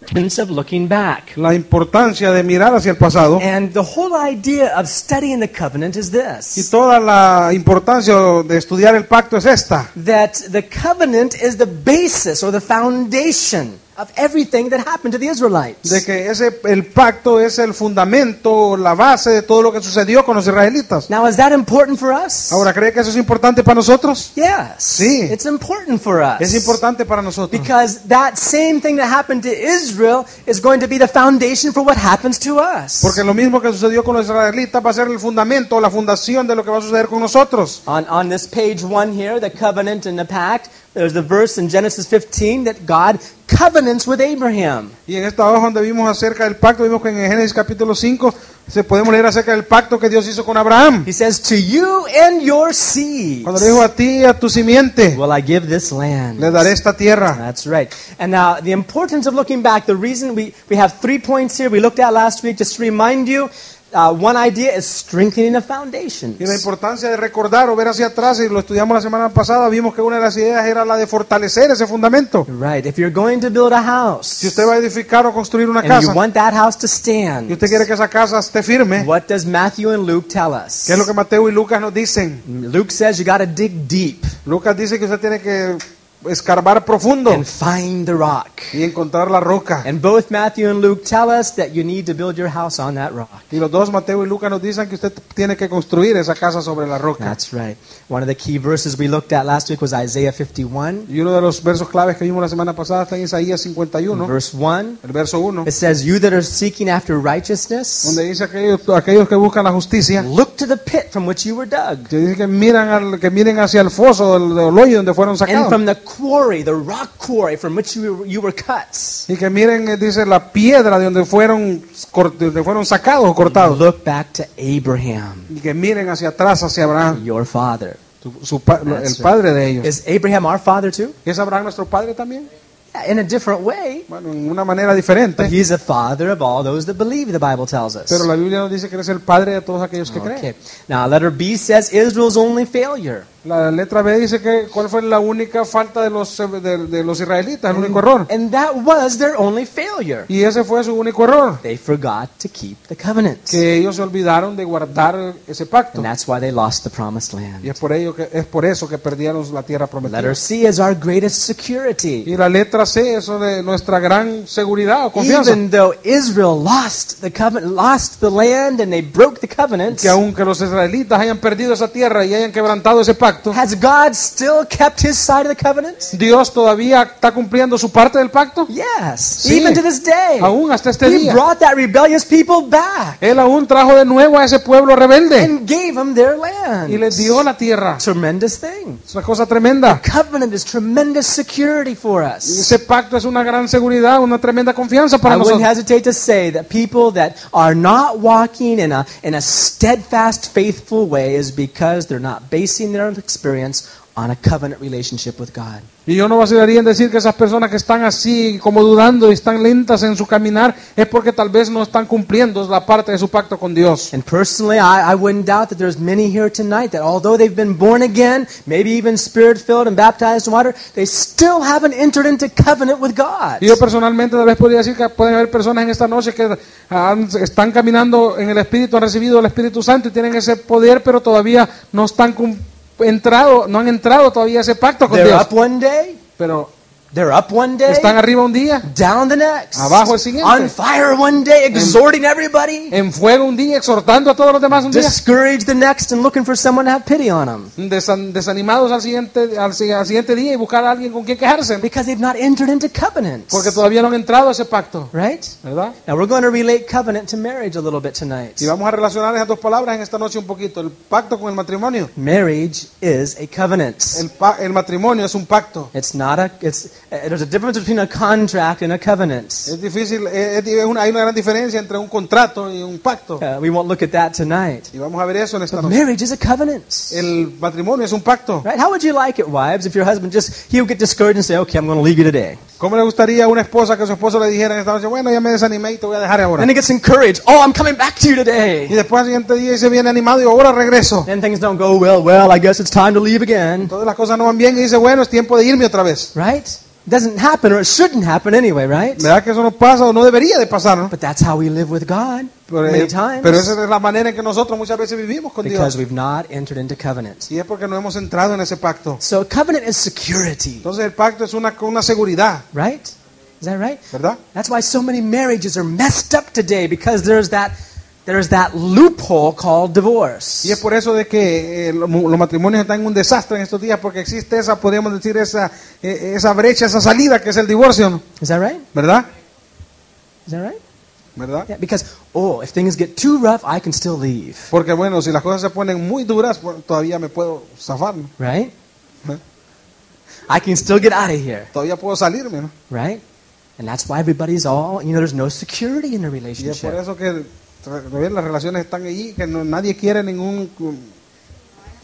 importance of looking back. la importancia de mirar hacia el pasado And the whole idea of studying the covenant is this. y toda la importancia de estudiar el pacto es esta, that the covenant is the basis or the foundation of everything that happened to the Israelites. de que ese el pacto es el fundamento, la base de todo lo que sucedió con los israelitas. Now, is that important for us? Ahora, ¿cree que eso es importante para nosotros? Yes. Sí. It's important for us. Es importante para nosotros. Because that same thing that happened to Israel is going to be the foundation for what happens to us. Porque lo mismo que sucedió con los israelitas va a ser el fundamento, la fundación de lo que va a suceder con nosotros. On, on this page one here, the covenant and the pact, there's the verse in Genesis 15 that God covenants with Abraham. Y en esta hoja donde vimos acerca del pacto, vimos que en Génesis capítulo 5 se podemos leer acerca del pacto que Dios hizo con Abraham. He says, To you and your seed Cuando le dijo a ti y a tu simiente, will I give this land. le daré esta tierra. That's right. And now, the importance of looking back, the reason we, we have three points here we looked at last week, just to remind you, uh, one idea is strengthening the foundations. Y la importancia de recordar o ver hacia atrás, y lo estudiamos la semana pasada, vimos que una de las ideas era la de fortalecer ese fundamento. Right. If you're going to build a house Si usted va a edificar o construir una and you casa, want that house to y stand, usted quiere que esa casa esté firme, what does Matthew and Luke tell us? ¿qué es lo que Mateo y Lucas nos dicen? Luke says you got to dig deep Lucas dice que usted tiene que escarbar profundo and find the rock. y encontrar la roca. And both Matthew and Luke tell us that you need to build your house on that rock. Y los dos, Mateo y Lucas, nos dicen que usted tiene que construir esa casa sobre la roca. That's right. One of the key verses we looked at last week was Isaiah 51, Y uno de los versos claves que vimos la semana pasada está en Isaías 51, verse 1. el verso 1, It says, You that are seeking after righteousness, donde dice aquellos, aquellos que buscan la justicia, look to the pit from which you were dug, que dice que miran, al, que miren hacia el foso del, del hoyo donde fueron and sacados. from the quarry, the rock quarry from which you were, you were cut. Y que miren, eh, dice, la piedra de donde fueron, donde fueron sacados o cortados. Look back to Abraham, Y que miren hacia atrás, hacia Abraham, your father. su- su pa- That's el right. padre de ellos. Is Abraham our father too? ¿Es Abraham nuestro padre también? Yeah, in a different way. Bueno, en una manera diferente. But he's a father of all those that believe, the Bible tells us. Pero la Biblia nos dice que eres el padre de todos aquellos que creen. Okay. Now, letter B says Israel's only failure. La letra B dice que cuál fue la única falta de los, de, de los israelitas, el único error. And that was their only failure. Y ese fue su único error, They forgot to keep the covenant. que ellos se olvidaron de guardar ese pacto. And that's why they lost the promised Y land. es por ello que es por eso que perdieron la tierra prometida. Letter C is our greatest security. Y la letra C de nuestra gran seguridad o confianza, Even though Israel lost the covenant, lost the land, and they broke the covenant, que aunque los israelitas hayan perdido esa tierra y hayan quebrantado ese pacto, has God still kept His side of the covenant? Dios todavía está cumpliendo su parte del pacto. Yes, Sí. even to this day. Aún hasta este He día. brought that rebellious people back Él aún trajo de nuevo a ese pueblo rebelde and gave them their land. y les dio la tierra. Tremendous thing. Es una cosa tremenda. Covenant is tremendous security for us. ese pacto es una gran seguridad, una tremenda confianza para I wouldn't nosotros. hesitate to say that people that are not walking in a, in a steadfast, faithful way is because they're not basing their experience on a covenant relationship with God. Y yo no vacilaría en decir que esas personas que están así como dudando y están lentas en su caminar es porque tal vez no están cumpliendo la parte de su pacto con Dios. And personally, I, I wouldn't doubt that there's many here tonight that although they've been born again, maybe even spirit filled and baptized in water, they still haven't entered into covenant with God. Y yo personalmente tal vez podría decir que pueden haber personas en esta noche que han- están caminando en el Espíritu, han recibido el Espíritu Santo y tienen ese poder, pero todavía no están cum- entrado, no han entrado todavía a ese pacto con They're Dios. up one day, Pero they're up one day, están arriba un día, down the next, Abajo el siguiente. on fire one day, exhorting everybody, en fuego un día, exhortando a todos los demás un día, discouraged the next, and looking for someone to have pity on them desan- desanimados al siguiente, al, si- al siguiente día y buscar a alguien con quien quejarse, because they've not entered into covenant. porque todavía no han entrado a ese pacto, Right? ¿verdad? Now we're going to relate covenant to marriage a little bit tonight. Y vamos a relacionar esas dos palabras en esta noche un poquito, el pacto con el matrimonio. Marriage is a covenant. El, el matrimonio es un pacto. It's not a. It's there's a difference between a contract and a covenant. Es difícil, es- es una- hay una gran diferencia entre un contrato y un pacto. Uh, we won't look at that tonight. Y vamos a ver eso en esta But noche. marriage is a covenant. El matrimonio es un pacto. Right? How would you like it, wives, if your husband just he would get discouraged and say, "Okay, I'm going to leave you today." ¿Cómo le gustaría a una esposa que su esposo le dijera en esta noche, bueno, ya me desanimé y te voy a dejar ahora? And he gets encouraged. Oh, I'm coming back to you Y today. después al siguiente día dice viene animado y ahora regreso. And things don't go well. Well, I guess it's time to leave again. Todas las cosas no van bien y dice, bueno, es tiempo de irme otra vez. Right? It doesn't happen or it shouldn't happen anyway, right? ¿Verdad que eso no pasa o no debería de pasar? ¿no? But that's how we live with God Pero, many eh, times. pero esa es la manera en que nosotros muchas veces vivimos con because Dios. we've not entered into covenant. Y es porque no hemos entrado en ese pacto. So covenant is security, Entonces el pacto es una, una seguridad, right? Is that right? ¿verdad? That's why so many marriages are messed up today because there's that there's that loophole called divorce. Y es por eso de que eh, los los matrimonios están en un desastre en estos días, porque existe esa, podríamos decir, esa, eh, esa brecha, esa salida que es el divorcio, ¿no? Is that right? ¿verdad? Is that right? ¿verdad? Yeah, because oh, if things get too rough, I can still leave, Porque bueno, si las cosas se ponen muy duras, bueno, todavía me puedo zafar, ¿no? right? ¿Eh? I can still get out of here, todavía puedo salirme, ¿no? right? And that's why everybody's all, you know, there's no security in a Y es relationship. por eso que todavía las relaciones están allí, que no- nadie quiere ningún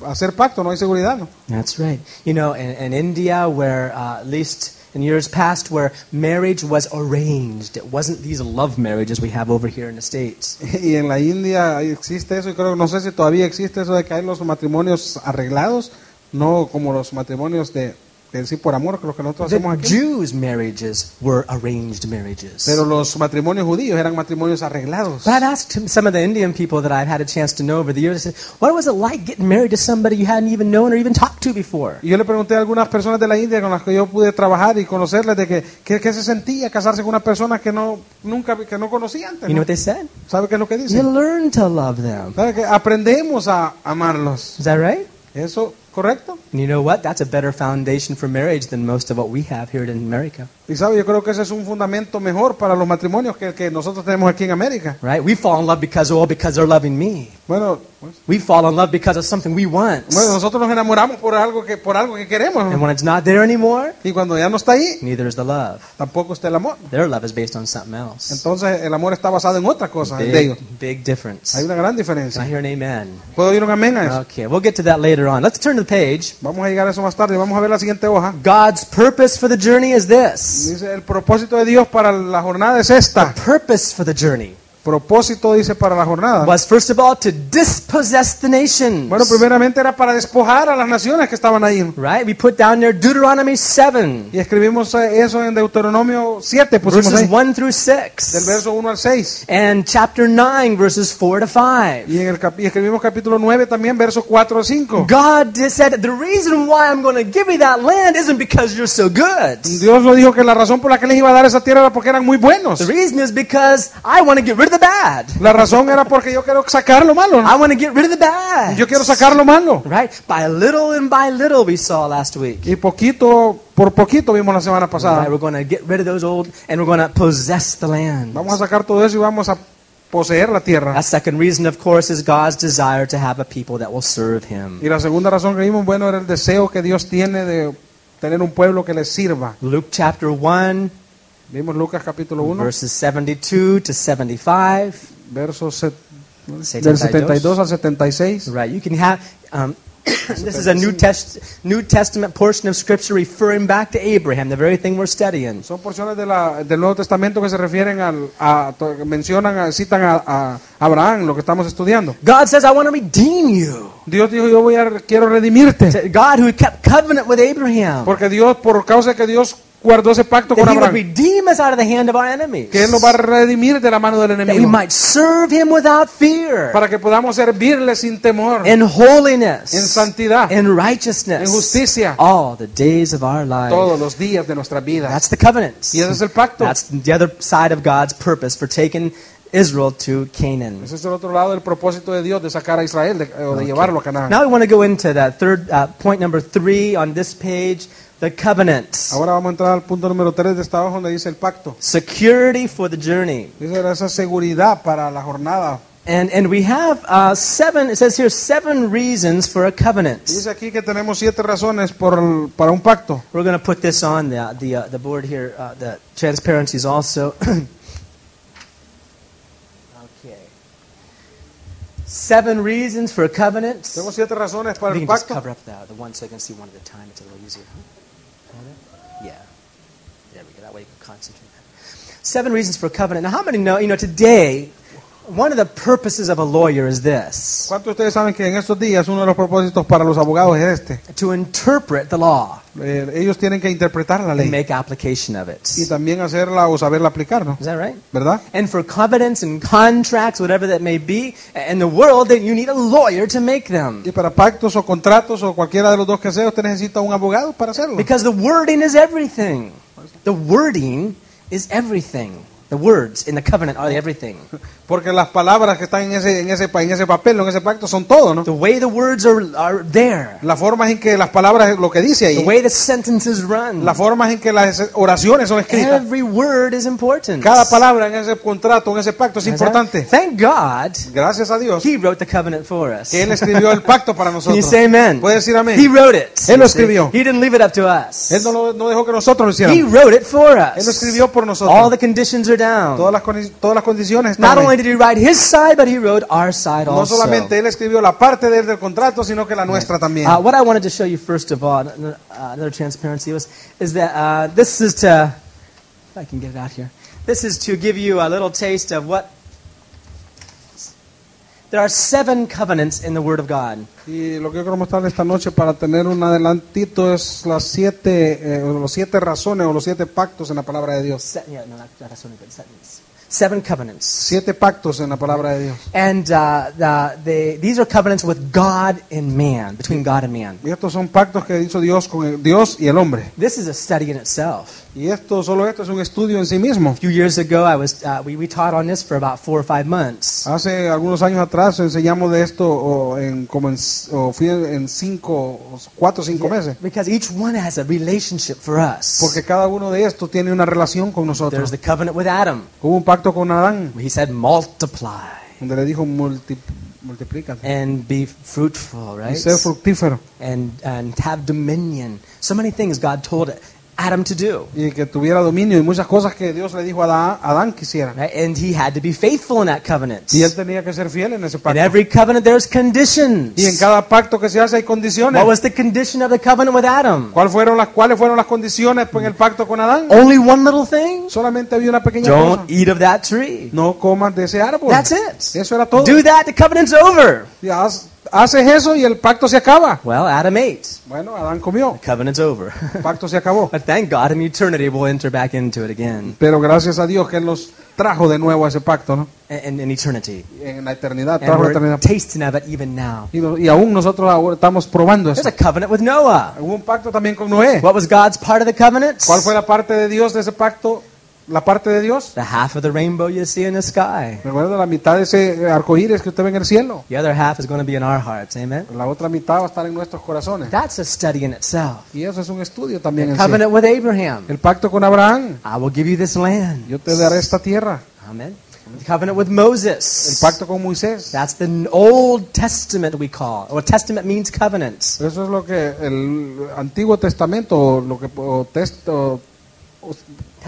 hacer pacto, no hay seguridad, ¿no? That's right. You know, in, in India, where uh, at least in years past, where marriage was arranged, it wasn't these love marriages we have over here in the States. Y en la India existe eso, y creo no sé si todavía existe eso de que hay los matrimonios arreglados, no como los matrimonios de, de decir por amor, lo que nosotros hacemos aquí. Jews' marriages were arranged marriages. Pero los matrimonios judíos eran matrimonios arreglados. But I've asked some of the Indian people that I've had a chance to know over the years, what was it like getting married to somebody you hadn't even known or even talked to before? Y yo le pregunté a algunas personas de la India con las que yo pude trabajar y conocerles de que, que se sentía casarse con una persona que no nunca que no conocía antes. You know ¿no? what they said? ¿Sabe qué es lo que You dicen? learn to love them. ¿Sabe que aprendemos a amarlos? Is that right? ¿Eso correcto? And you know what? That's a better foundation for marriage than most of what we have here in America. Y sabe, yo creo que ese es un fundamento mejor para los matrimonios que el que nosotros tenemos aquí en América. Right? We fall in love because, oh, because they're loving me. Bueno, pues, We fall in love because of something we want. bueno, nosotros nos enamoramos por algo que por algo que queremos. And when it's not there anymore, Y cuando ya no está ahí, neither is the love. tampoco está el amor. Their love is based on something else. Entonces el amor está basado en otra cosa el de ellos. Big, big difference. Hay una gran Can I diferencia. hear an amen? ¿Puedo oír un amén a eso? Okay, we'll get to that later on. Let's turn to the page. Vamos a llegar a eso más tarde. Vamos a ver la siguiente hoja. God's purpose for the journey is this. Dice, el propósito de Dios para la jornada es esta. Purpose for the journey Propósito, dice, para la jornada. was first of all to dispossess the nations. Bueno, primeramente era para despojar a las naciones que estaban ahí. Right? We put down there Deuteronomy 7, Y escribimos eh, eso en Deuteronomio 7, pusimos verses ahí, 1 through del 6. verso 1 al 6. And chapter 9, verses 4 to 5. Y, en el cap- y escribimos capítulo 9 también, versos 4 al 5. God said, the reason why I'm going to give you that land isn't because you're so good. Dios lo dijo que la razón por la que les iba a dar esa tierra era porque eran muy buenos. The reason is because I want to get rid of the bad. La razón era porque yo quiero sacar lo malo. I want to get rid of the bad. Yo quiero sacar lo malo. Right? By little and by little, we saw last week. Y poquito, por poquito vimos la semana Right? pasada. We're going to get rid of those old and we're going to possess the land. Vamos a sacar todo eso y vamos a poseer la tierra. A second reason, of course, is God's desire to have a people that will serve Him. Y la segunda razón que vimos, bueno, era el deseo que Dios tiene de tener un pueblo que le sirva. Luke chapter 1, Vimos Lucas capítulo 1, verses 72 to 75. versos set- del 72. 72 al 76. Right. You can have. Um, this is a New, Test, New Testament portion of Scripture referring back to Abraham, the very thing we're studying. Son porciones de la- del Nuevo Testamento que se refieren al, a, mencionan, citan a, a Abraham, lo que estamos estudiando. God says, I want to redeem you. Dios dijo, yo voy a, quiero redimirte. God who kept covenant with Abraham. Porque Dios, por causa de que Dios guardó ese pacto con That he would Abraham, redeem us out of the hand of our enemies. que Él nos va a redimir de la mano del That we might serve him without fear. Para que podamos servirle sin temor, In holiness. en santidad, In righteousness. en justicia, All the days of our life. todos los días de nuestra vida. That's the covenant. Y ese es el pacto. That's the other side of God's purpose for taking Israel to Canaan. Ese es el otro lado del propósito de Dios de sacar a Israel de- o de llevarlo a Canaán. Now we want to go into that third uh, point number three on this page, the covenant. Ahora vamos a entrar al punto número 3 de esta hoja donde dice el pacto. Security for the journey. Dice esa seguridad para la jornada. And, and we have uh, seven, it says here, seven reasons for a covenant. Dice aquí que tenemos siete razones por para un pacto. We're going to put this on the, the, uh, the board here, uh, the transparencies also. okay. Seven reasons for a covenant. Tenemos siete razones para We el pacto. cover up the, the one so I can see one at a time. It's a little easier. Huh? Yeah. There we go. That way you can concentrate. Seven reasons for covenant. Now, how many know? You know, today, one of the purposes of a lawyer is this: ¿Cuántos de ustedes saben que en estos días uno de los propósitos para los abogados es este? to interpret the law Eh, ellos tienen que interpretar la and make application of it. y también hacerla o saberla aplicar, ¿no? Is that right? ¿Verdad? And for covenants and contracts, whatever that may be, in the world, then you need a lawyer to make them. Y para pactos o contratos o cualquiera de los dos que sea, usted necesita un abogado para hacerlo. Because the wording is everything. The wording is everything. The words in the covenant are everything. Porque las palabras que están en ese, en ese, en ese papel, en ese pacto, son todo, ¿no? The way the words are, are there. La forma en que las palabras, lo que dice The ahí, way the sentences run. la forma en que las oraciones son escritas. Every word is important. Cada palabra en ese contrato, en ese pacto es importante. Thank God Gracias a Dios He wrote the covenant for us. que Él escribió el pacto para Can you nosotros. say amen? Puede decir He amén. wrote it. Él lo escribió. He didn't leave it up to us. Él no, lo- no dejó que nosotros lo He hiciéramos. wrote it for Él lo us. escribió por All nosotros. the conditions are down. Todas las, todas las condiciones Not están only did he write his side, but he wrote our side No also. solamente Él escribió la parte de él del contrato, sino que la nuestra también. Uh, what I wanted to show you first of all, uh, another transparency was, is that uh, this is to, if I can get it out here, this is to give you a little taste of what. There are seven covenants in the Word of God. Y lo que yo quiero mostrarles esta noche para tener un adelantito es las siete, eh, los siete razones o los siete pactos en la palabra de Dios. Se- yeah, no, not, not but sentence. Seven covenants. Siete pactos en la palabra de Dios. And uh, the, the, these are covenants with God and man, between God and man. Y estos son pactos que hizo Dios con el- Dios y el hombre. This is a study in itself. Y esto, solo esto es un estudio en sí mismo. A few years ago, I was, uh, we, we taught on this for about four or five months. Hace algunos años atrás enseñamos de esto o en, como en, o fui en cinco, cuatro o cinco meses. Because each one has a relationship for us. Porque cada uno de estos tiene una relación con There's nosotros. the covenant with Adam. Hubo un pacto con Adán, He said, multiply donde le dijo and be fruitful, Y right? ser fructífero. And, and have dominion. So many things God told Adam to do. Y que tuviera dominio y muchas cosas que Dios le dijo a Adán, Adán quisiera. Right? And he had to be faithful in that covenant. Y él tenía que ser fiel en ese In pacto. every covenant, there's conditions. Y en cada pacto que se hace hay condiciones. What was the condition of the covenant with Adam? ¿Cuál fueron las, ¿Cuáles fueron las condiciones en el pacto con Adán? Only one little thing? Solamente había una pequeña cosa. Don't eat of that tree. No comas de ese árbol. That's it. Eso era todo. Do that, the covenant's over. Y haz- haces eso y el pacto se acaba. Well, Adam ate. Bueno, Adán comió. The covenant's over. El pacto se acabó. but thank God in eternity we'll enter back into it again. Pero gracias a Dios que Él nos trajo de nuevo a ese pacto, ¿no? In, in eternity. En la eternidad, And trajo la we're eternidad. tasting of it even now. Y, aún nosotros ahora estamos probando eso. There's a covenant with Noah. Hubo un pacto también con Noé. What was God's part of the covenant? ¿Cuál fue la parte de Dios de ese pacto? La parte de Dios. The half of the rainbow you see in the sky. Recuerda la mitad de ese arco iris que usted ve en el cielo. The other half is going to be in our hearts. Amen? La otra mitad va a estar en nuestros corazones. That's a study in itself. Y eso es un estudio también en sí. Covenant with Abraham. El pacto con Abraham. I will give you this land. Yo te daré esta tierra. Amen. The covenant with El Moses. pacto con Moisés. That's the Old Testament we call. Or Testament means covenants. Eso es lo que el Antiguo Testamento, lo que o test- o- o-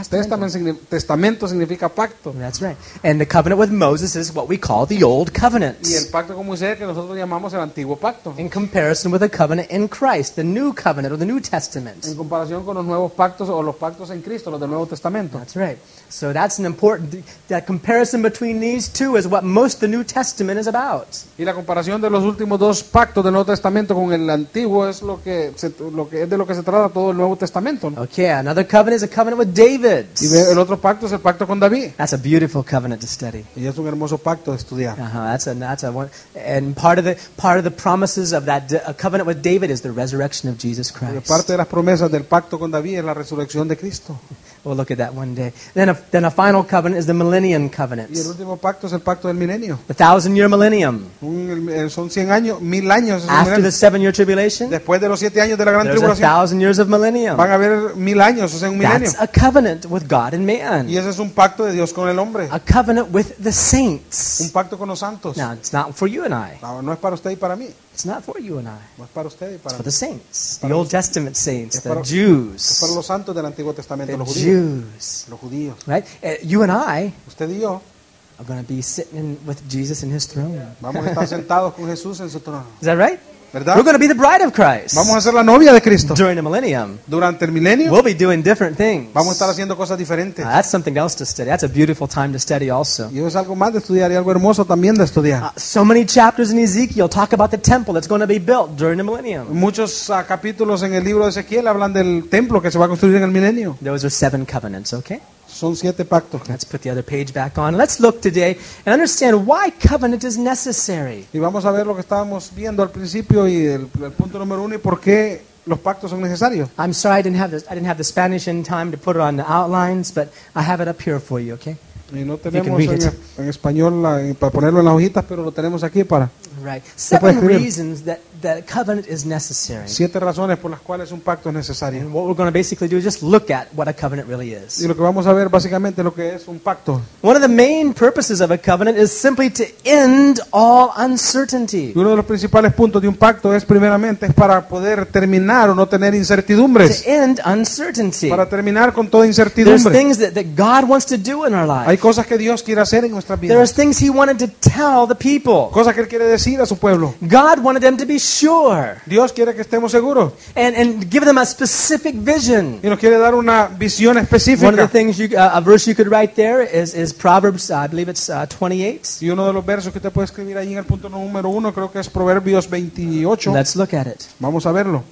Testament testamento significa pacto. That's right. And the covenant with Moses is what we call the Old Covenant. Y el pacto con Moisés que nosotros llamamos el Antiguo Pacto. In comparison with the covenant in Christ, the New Covenant or the New Testament. En comparación con los nuevos pactos o los pactos en Cristo, los del Nuevo Testamento. That's right. So that's an important. That comparison between these two is what most the New Testament is about. Y la comparación de los últimos dos pactos del Nuevo Testamento con el Antiguo es lo que, se- lo que es de lo que se trata todo el Nuevo Testamento. ¿no? Okay, another covenant is a covenant with David. Y el otro pacto es el pacto con David. That's a beautiful covenant to study. Y es un hermoso pacto de estudiar. Uh-huh, that's a that's a one. And part of the part of the promises of that a covenant with David is the resurrection of Jesus Christ. parte de las promesas del pacto con David es la resurrección de Cristo. We'll look at that one day. Then a, then a final covenant is the millennium covenant, Y el último pacto es el pacto del milenio. the thousand year millennium. Un- son 100 años, mil años. After the seven year tribulation, Después de los siete años de la gran there's a tribulación, thousand years of millennium. van a haber mil años, o sea, un milenio. That's a covenant with God and man. Y ese es un pacto de Dios con el hombre. A covenant with the Un saints. pacto con los santos. Now, it's not for you and I. No, no es para usted y para mí. It's not for you and I. No es para usted y para It's for the saints, the Old Testament saints, the Es Jews, para los santos del Antiguo Testamento, the los judíos. Jews. Los judíos. Right? Uh, You and I Usted y yo are going to be sitting in, with Jesus in His throne. vamos a estar sentados con Jesús en su trono. Is that right? ¿Verdad? We're going to be the bride of Christ Vamos a ser la novia de Cristo. during the millennium. Durante el milenio We'll be doing different things. vamos a estar haciendo cosas diferentes. Uh, that's something else to study. That's a beautiful time to study also. Y es algo más de estudiar y algo hermoso también de estudiar. Uh, so many chapters in Ezekiel talk about the temple that's going to be built during the millennium. Muchos ah, capítulos en el libro de Ezequiel hablan del templo que se va a construir en el milenio. Those are seven covenants, okay? Son siete pactos. Let's put the other page back on. Let's look today and understand why covenant is necessary. Y vamos a ver lo que estábamos viendo al principio y el, el punto número uno y por qué los pactos son necesarios. I'm sorry I didn't have this, I didn't have the Spanish in time to put it on the outlines, but I have it up here for you, okay? Y no tenemos en, en español la- para ponerlo en las hojitas, pero lo tenemos aquí para Right. Seven reasons that, that covenant is necessary. siete razones por las cuales un pacto es necesario. And what we're going to basically do is just look at what a covenant really is. Y lo que vamos a ver básicamente es lo que es un pacto. One of the main purposes of a covenant is simply to end all uncertainty. Y uno de los principales puntos de un pacto es primeramente es para poder terminar o no tener To incertidumbres. end uncertainty. Para terminar con toda There's incertidumbre. things that, that God wants to do in our Hay life. cosas que Dios quiere hacer en nuestras There's vidas. things He wanted to tell the people. Cosas que Él quiere decir a su pueblo. God wanted them to be sure Dios quiere que estemos seguros. and, and give them a specific vision. Y nos quiere dar una visión específica. One of the things, you, uh, a verse you could write there is, is Proverbs, uh, I believe it's uh, 28. Y uno de los versos que usted puede escribir ahí en el punto número uno, creo que es Proverbios 28. Let's look at it. Vamos a verlo.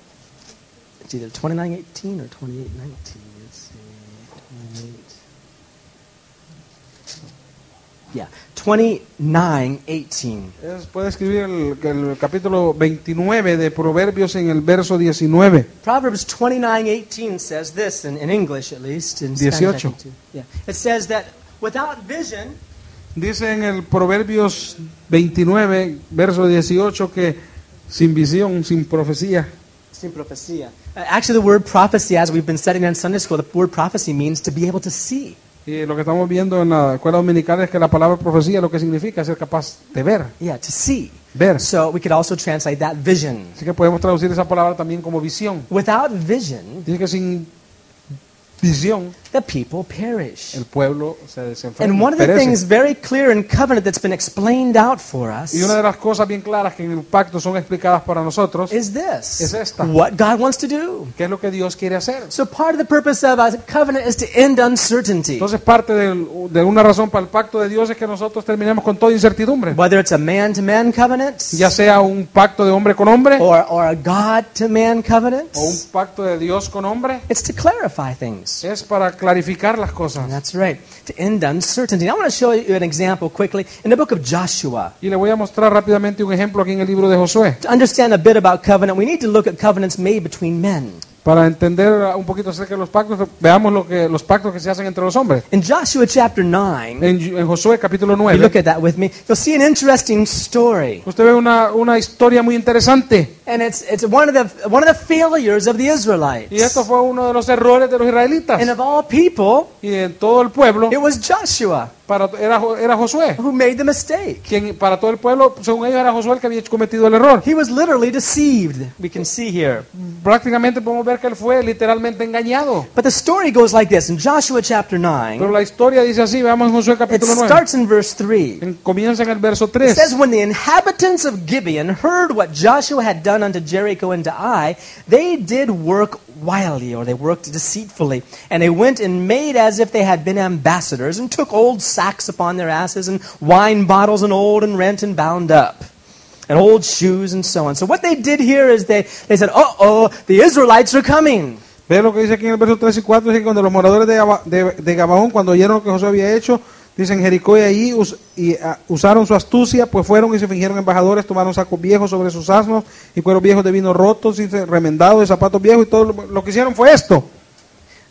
It's either 29:18 or 28:19. Let's see. 28. Yeah, 29:18. Es- puede escribir el, el capítulo 29 de Proverbios en el verso 19. Proverbs 29:18 says this in, in English at least in Spanish, I 18. think, too. Yeah. It says that without vision Dice en el Proverbios 29, verso 18, que sin visión, sin profecía. sin profecía. Uh, actually the word prophecy as we've been studying in Sunday school, the word prophecy means to be able to see. Y lo que estamos viendo en la escuela dominical es que la palabra profecía lo que significa es ser capaz de ver. Yeah, to see. Ver. So we could also translate that vision. Así que podemos traducir esa palabra también como visión. Without vision, Dice que sin visión the people perish. el pueblo se And desenferma. one of the things very clear in covenant that's been explained out for us Y una de las cosas bien claras que en el pacto son explicadas para nosotros, is this. Es esta. What God wants to do. ¿qué es lo que Dios quiere hacer? So part of the purpose of a covenant is to end uncertainty. Entonces parte del- de una razón para el pacto de Dios es que nosotros terminemos con toda incertidumbre. Whether it's a man-to-man covenant Ya sea un pacto de hombre con hombre or, or a God-to-man covenant, o un pacto de Dios con hombre, it's to clarify things. es para clarificar las cosas. That's right. To end uncertainty. I want to show you an example quickly in the book of Joshua. Y le voy a mostrar rápidamente un ejemplo aquí en el libro de Josué. To understand a bit about covenant, we need to look at covenants made between men. Para entender un poquito acerca de los pactos, veamos lo que, los pactos que se hacen entre los hombres. In Joshua chapter 9, En, en Josué capítulo you 9, look at that with me, you'll see an interesting story. usted ve una, una historia muy interesante. And it's, it's one, of the, one of the failures of the Israelites. Y esto fue uno de los errores de los israelitas. And of all people, Y en todo el pueblo, it was Joshua para, era, era Josué. who made the mistake. Quien, para todo el pueblo, según ellos, era Josué el que había cometido el error. He was literally deceived, we can see here. Prácticamente podemos ver que él fue literalmente engañado. But the story goes like this in Joshua chapter Pero 9, la historia dice así, veamos en Josué it capítulo 9. starts in verse 3. En- Comienza en el verso It says, When the inhabitants of Gibeon heard what Joshua had done unto Jericho and to Ai, they did work wildly, or they worked deceitfully. And they went and made as if they had been ambassadors, and took old sacks upon their asses, and wine bottles, and old and rent and bound up, and old shoes, and so on. So what they did here is they, they said, Uh oh, the Israelites are coming. Ve lo que dice aquí en el verso 3 y 4, dice que cuando los moradores de, de, de Gabaón, cuando oyeron lo que Josué había hecho, dicen Jericó y allí us- y, ah, usaron su astucia, pues fueron y se fingieron embajadores, tomaron sacos viejos sobre sus asnos y cueros viejos de vino rotos y remendados y zapatos viejos y todo lo, lo que hicieron fue esto.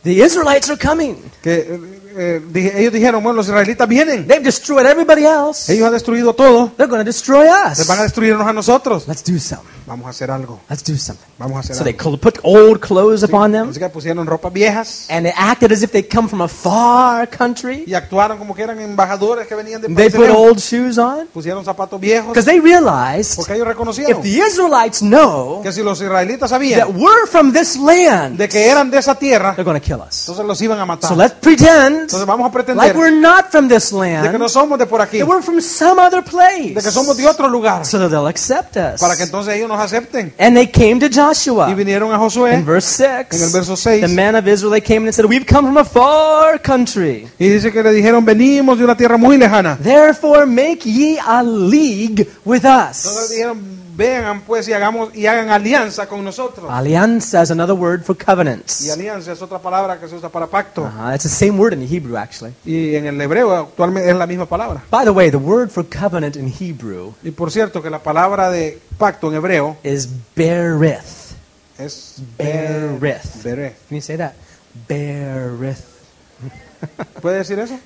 The Israelites are coming. Que eh, eh, dije- ellos dijeron, bueno, los israelitas vienen, They've destroyed everybody else. ellos han destruido todo, They're going to destroy les van a us. destruirnos a nosotros. Let's do something. Vamos a hacer algo, Let's do something. vamos a hacer So they algo. cl- put old clothes upon them, Así que pusieron ropas viejas and they acted as if they come from a far country. y actuaron como que eran embajadores que venían de They put lejos. old shoes on pusieron zapatos viejos because they realized porque ellos if reconocieron the Israelites know que si los israelitas that sabían we're from this land, de que eran de esa tierra, they're going to kill kill us. Entonces los iban a matar. So let's pretend Entonces vamos a like we're not from this de que land, no somos de por aquí, that we're from some other place, de que somos de otro lugar, so that they'll accept us. para que entonces ellos nos acepten. And they came to Y Joshua. vinieron a In verse 6, en el verso 6 the men of Israel they came and said, We've come from a far country. y dice que le dijeron, venimos de una tierra muy lejana. Therefore make ye a league with Entonces us. dijeron, vengan pues y hagamos y hagan alianza con nosotros. Alianza is another word for covenants. Y alianza es otra palabra que se usa para pacto. Uh-huh. It's the same word in Hebrew, actually. Y en el hebreo actualmente es la misma palabra. By the way, the word for covenant in Hebrew Y por cierto que la palabra de pacto en hebreo is berith. es Berith. Bereth. Can you say that? Berith. ¿Puede decir eso?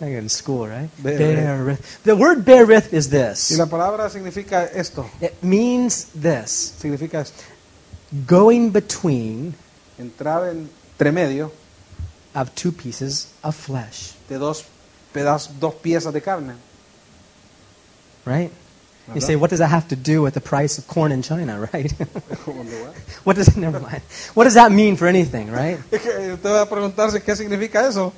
In school, right? Berith. The word berith is Y this. la palabra significa esto, It means this. significa esto. Going between Entrar entre medio of two pieces of flesh. de dos pedazos, dos piezas de carne. Right? You say, what does that have to do with the price of corn in China, right? what does it, never mind. What does that mean for anything, right? Usted va a preguntarse qué significa eso.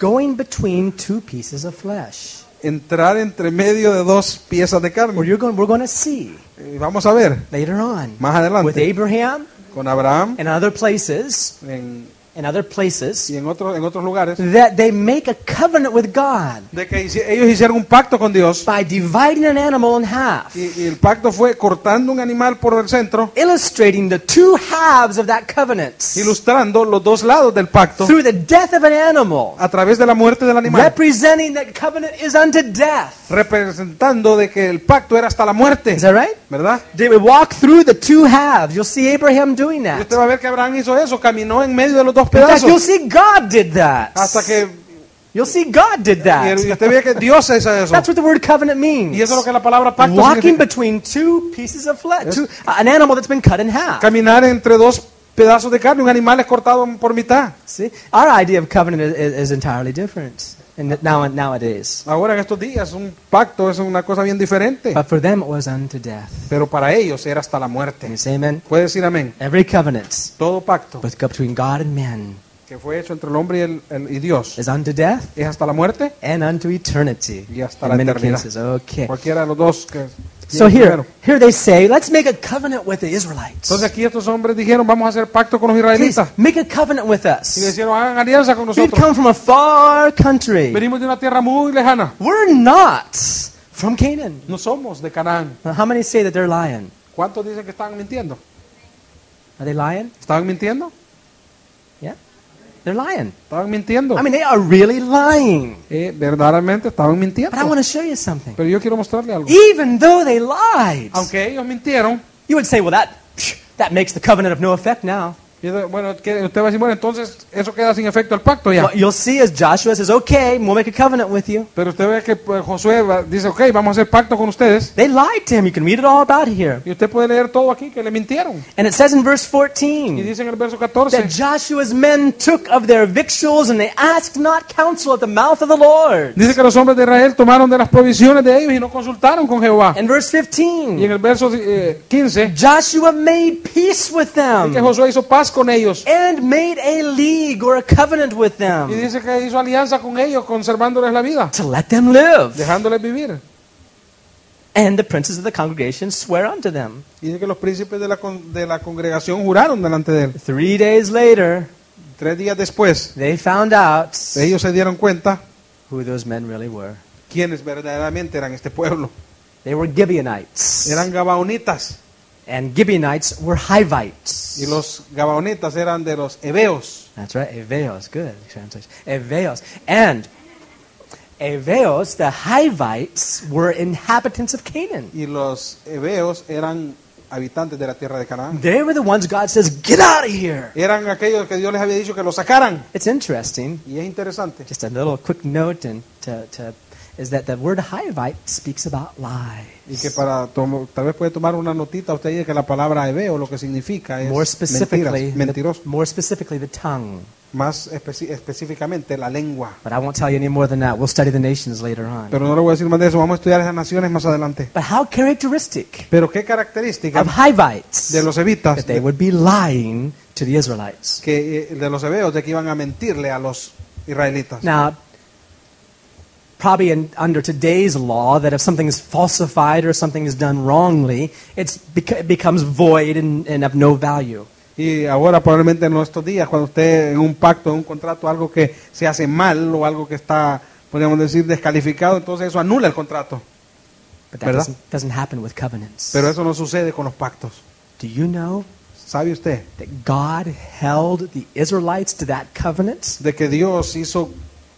Going between two pieces of flesh. Entrar entre medio de dos piezas de carne. you're going, we're going to see vamos a ver later on más adelante. with Abraham con Abraham and other places, en, in other places, y en otros en otros lugares that they make a covenant with God de que ellos hicieron un pacto con Dios by dividing an animal in half, y, y el pacto fue cortando un animal por el centro, illustrating the two halves of that covenant ilustrando los dos lados del pacto through the death of an animal, a través de la muerte del animal, representing that covenant is unto death. representando de que el pacto era hasta la muerte, Is that right? ¿verdad? They would walk through the two halves. You'll see Abraham doing Y that. usted va a ver que Abraham hizo eso, caminó en medio de los dos In fact, you'll see God did that. hasta que You'll see God did y that. usted ve que Dios hizo eso. That's what the word covenant means. Y eso es lo que la palabra pacto Walking significa. between two pieces of flesh, two, an animal that's been cut in half. Caminar entre dos pedazos de carne, un animal es cortado por mitad. See, our idea of covenant is, is, entirely different now nowadays. Ahora en estos días un pacto es una cosa bien diferente, But for them, it was unto death. pero para ellos era hasta la Can muerte. you say amen? Puede decir amén. Every covenant Todo pacto between God and men que fue hecho entre el hombre y, el- el- y Dios is unto death es hasta la muerte, and unto eternity. Y hasta in la eternidad. cases. Okay. cualquiera de los dos que So here, here they say, let's make a covenant with the Israelites. Entonces aquí estos hombres dijeron, vamos a hacer pacto con los Please, make a covenant with Y us. dijeron, hagan alianza con We've come from a far country. Venimos de una tierra muy lejana. We're not from Canaan. No somos de Canaán. Now, how many say that they're lying? ¿Cuántos dicen que estaban mintiendo? Are they lying? ¿Estaban mintiendo? They're lying. ¿Estaban mintiendo? I mean, they are really lying. Eh, verdaderamente estaban mintiendo. But I want to show you something. Pero yo quiero mostrarle algo. Even though they lied, Aunque ellos mintieron, you would say, well, that, that makes the covenant of no effect now. Y bueno, que usted va a decir, bueno, entonces eso queda sin efecto el pacto ya. What you'll see is Joshua says, okay, we'll make a covenant with you. Pero usted ve que pues, Josué dice, ok, vamos a hacer pacto con ustedes. They lied to him. You can read it all about it here. Y usted puede leer todo aquí que le mintieron. And it says in verse Y 14 dice en el verso that 14 Joshua's men took of their victuals and they asked not counsel at the mouth of the Lord. Dice que los hombres de Israel tomaron de las provisiones de ellos y no consultaron con Jehová. In verse Y en 15, el verso eh, 15, Joshua made peace with dice que them Josué hizo paz con ellos. and made a league or a covenant with Y them dice que hizo alianza con ellos, conservándoles la vida, to let them live. dejándoles vivir. And the princes of the congregation swear unto them. Y dice que los príncipes de la, de la congregación juraron delante de él. Three days later, Tres días después, they found out ellos se dieron cuenta who those men really were. quiénes verdaderamente eran este pueblo. They were Gibeonites. Eran gabaonitas. And Gibeonites were Hivites. Y los gabaonitas eran de los heveos. That's right. Eveos. Good translation. Eveos. And Eveos, the Hivites, were inhabitants of Canaan. Y los heveos eran habitantes de la tierra de Canaán. They were the ones God says, get out of here. Eran aquellos que Dios les había dicho que los sacaran. It's interesting. Y es interesante. Just a little quick note and to, to is that the word Hivite speaks about Y que lies. para tomo- tal vez puede tomar una notita usted de que la palabra hebeo lo que significa es More specifically, mentiras, the, more specifically, the tongue. más específicamente la lengua. But I won't tell you any more than that. We'll study the nations later on. Pero no le voy a decir más de eso, vamos a estudiar esas naciones más adelante. But how characteristic Pero qué característica of Hivites de los evitas, that they would be lying to the Israelites. que, eh, de los hebeos, de que iban a mentirle a los israelitas. Now, probably in, under today's law, that if something is falsified or something is done wrongly, it's it becomes void and, and of no value. Y ahora probablemente en nuestros días, cuando usted en un pacto, en un contrato, algo que se hace mal o algo que está, podríamos decir, descalificado, entonces eso anula el contrato. But that ¿Verdad? doesn't, doesn't happen with covenants. Pero eso no sucede con los pactos. Do you know ¿Sabe usted that God held the Israelites to that covenant? de que Dios hizo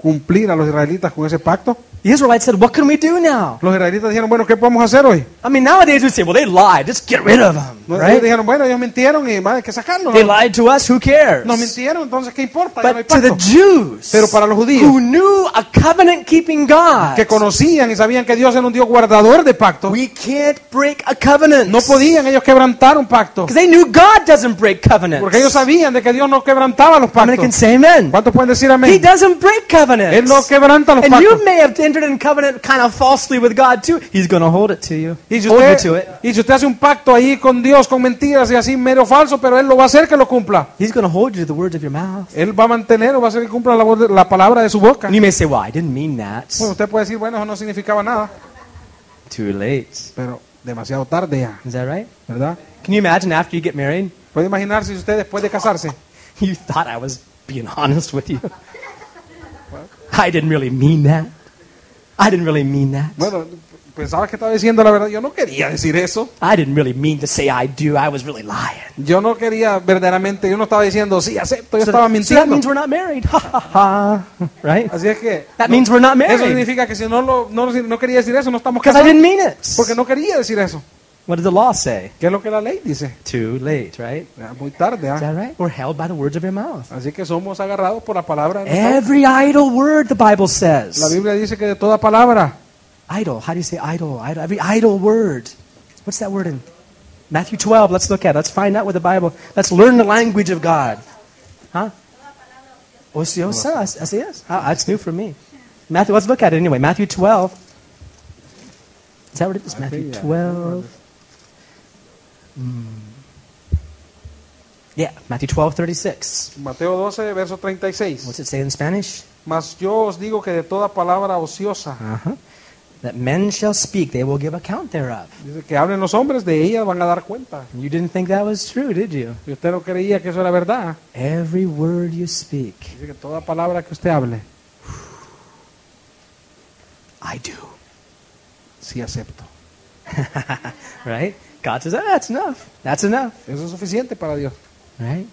cumplir a los israelitas con ese pacto? The Israelites said, What can we do now? Los israelitas dijeron, bueno, ¿qué podemos hacer hoy? I mean, nowadays we say, Well, they lied. Just get rid of them. Ellos Right? dijeron, bueno, ellos mintieron y más hay que sacarlos. They lied to us. Who cares? Nos mintieron, entonces ¿qué importa? Ya no hay But to the pacto. Jews Pero para los judíos who knew a covenant keeping God, que conocían y sabían que Dios era un Dios guardador de pacto, we can't break a covenant. no podían ellos quebrantar un pacto. Because they knew God doesn't break covenants. Porque ellos sabían de que Dios no quebrantaba los How many can pactos. say amen? ¿Cuántos pueden decir He amén? doesn't break covenants. Él no quebranta los and pactos. you may have entered in covenant kind of falsely with God too. He's going to hold it to you. Y si, usted, to it. y si usted hace un pacto ahí con Dios, con mentiras y así mero falso, pero Él lo va a hacer que lo cumpla. He's going to hold you to the words of your mouth. Él va a mantener o va a hacer que cumpla la, la palabra de su boca. And you may say, well, I didn't mean that. Bueno, usted puede decir, bueno, eso no significaba nada, Too late. pero demasiado tarde ya, Is that right? ¿verdad? Can you imagine after you get married? Puede imaginarse si usted después de casarse, You thought I was being honest with you. I didn't really mean that. I didn't really mean that. bueno, pensaba que estaba diciendo la verdad. Yo no quería decir eso. I didn't really mean to say I do. I was really lying. Yo no quería verdaderamente, yo no estaba diciendo, sí, acepto, yo So, estaba so that mintiendo. means we're not married. Ha ha ha. Right? Así es que That means we're not eso married. significa que si no, lo, no, no quería decir eso, no estamos Because I casados. didn't mean it. Porque no quería decir eso. What did the law say? ¿Qué es lo que la ley dice? Too late, right? Muy tarde. ¿ah? Is that right? We're held by the words of your mouth. Así que somos agarrados por la palabra. de nuestra boca. Every idle word, the Bible says. La. Biblia dice que de toda palabra, Idle. How do you say idle? idle? Every idle word. What's that word in Matthew 12? Let's look at it. Let's find out what the Bible. Let's learn the language of God. Huh? Ociosa. Así es. Ah, That's new for me. Matthew. Let's look at it anyway. Matthew 12. Is that what it is? Matthew 12. Mm. Yeah, Matthew 12, 36. Mateo 12, verso 36. What's it say in Spanish? Mas yo os digo que de toda palabra ociosa, Uh-huh. That men shall speak, they will give account thereof. dice que hablen los hombres, de ellas van a dar cuenta. You didn't think that was true, did you? Y usted no creía que eso era verdad. Every word you speak, Dice que toda palabra que usted hable, I do. sí acepto. right? God says, ah, that's enough. That's enough. Eso es suficiente para Dios. Right?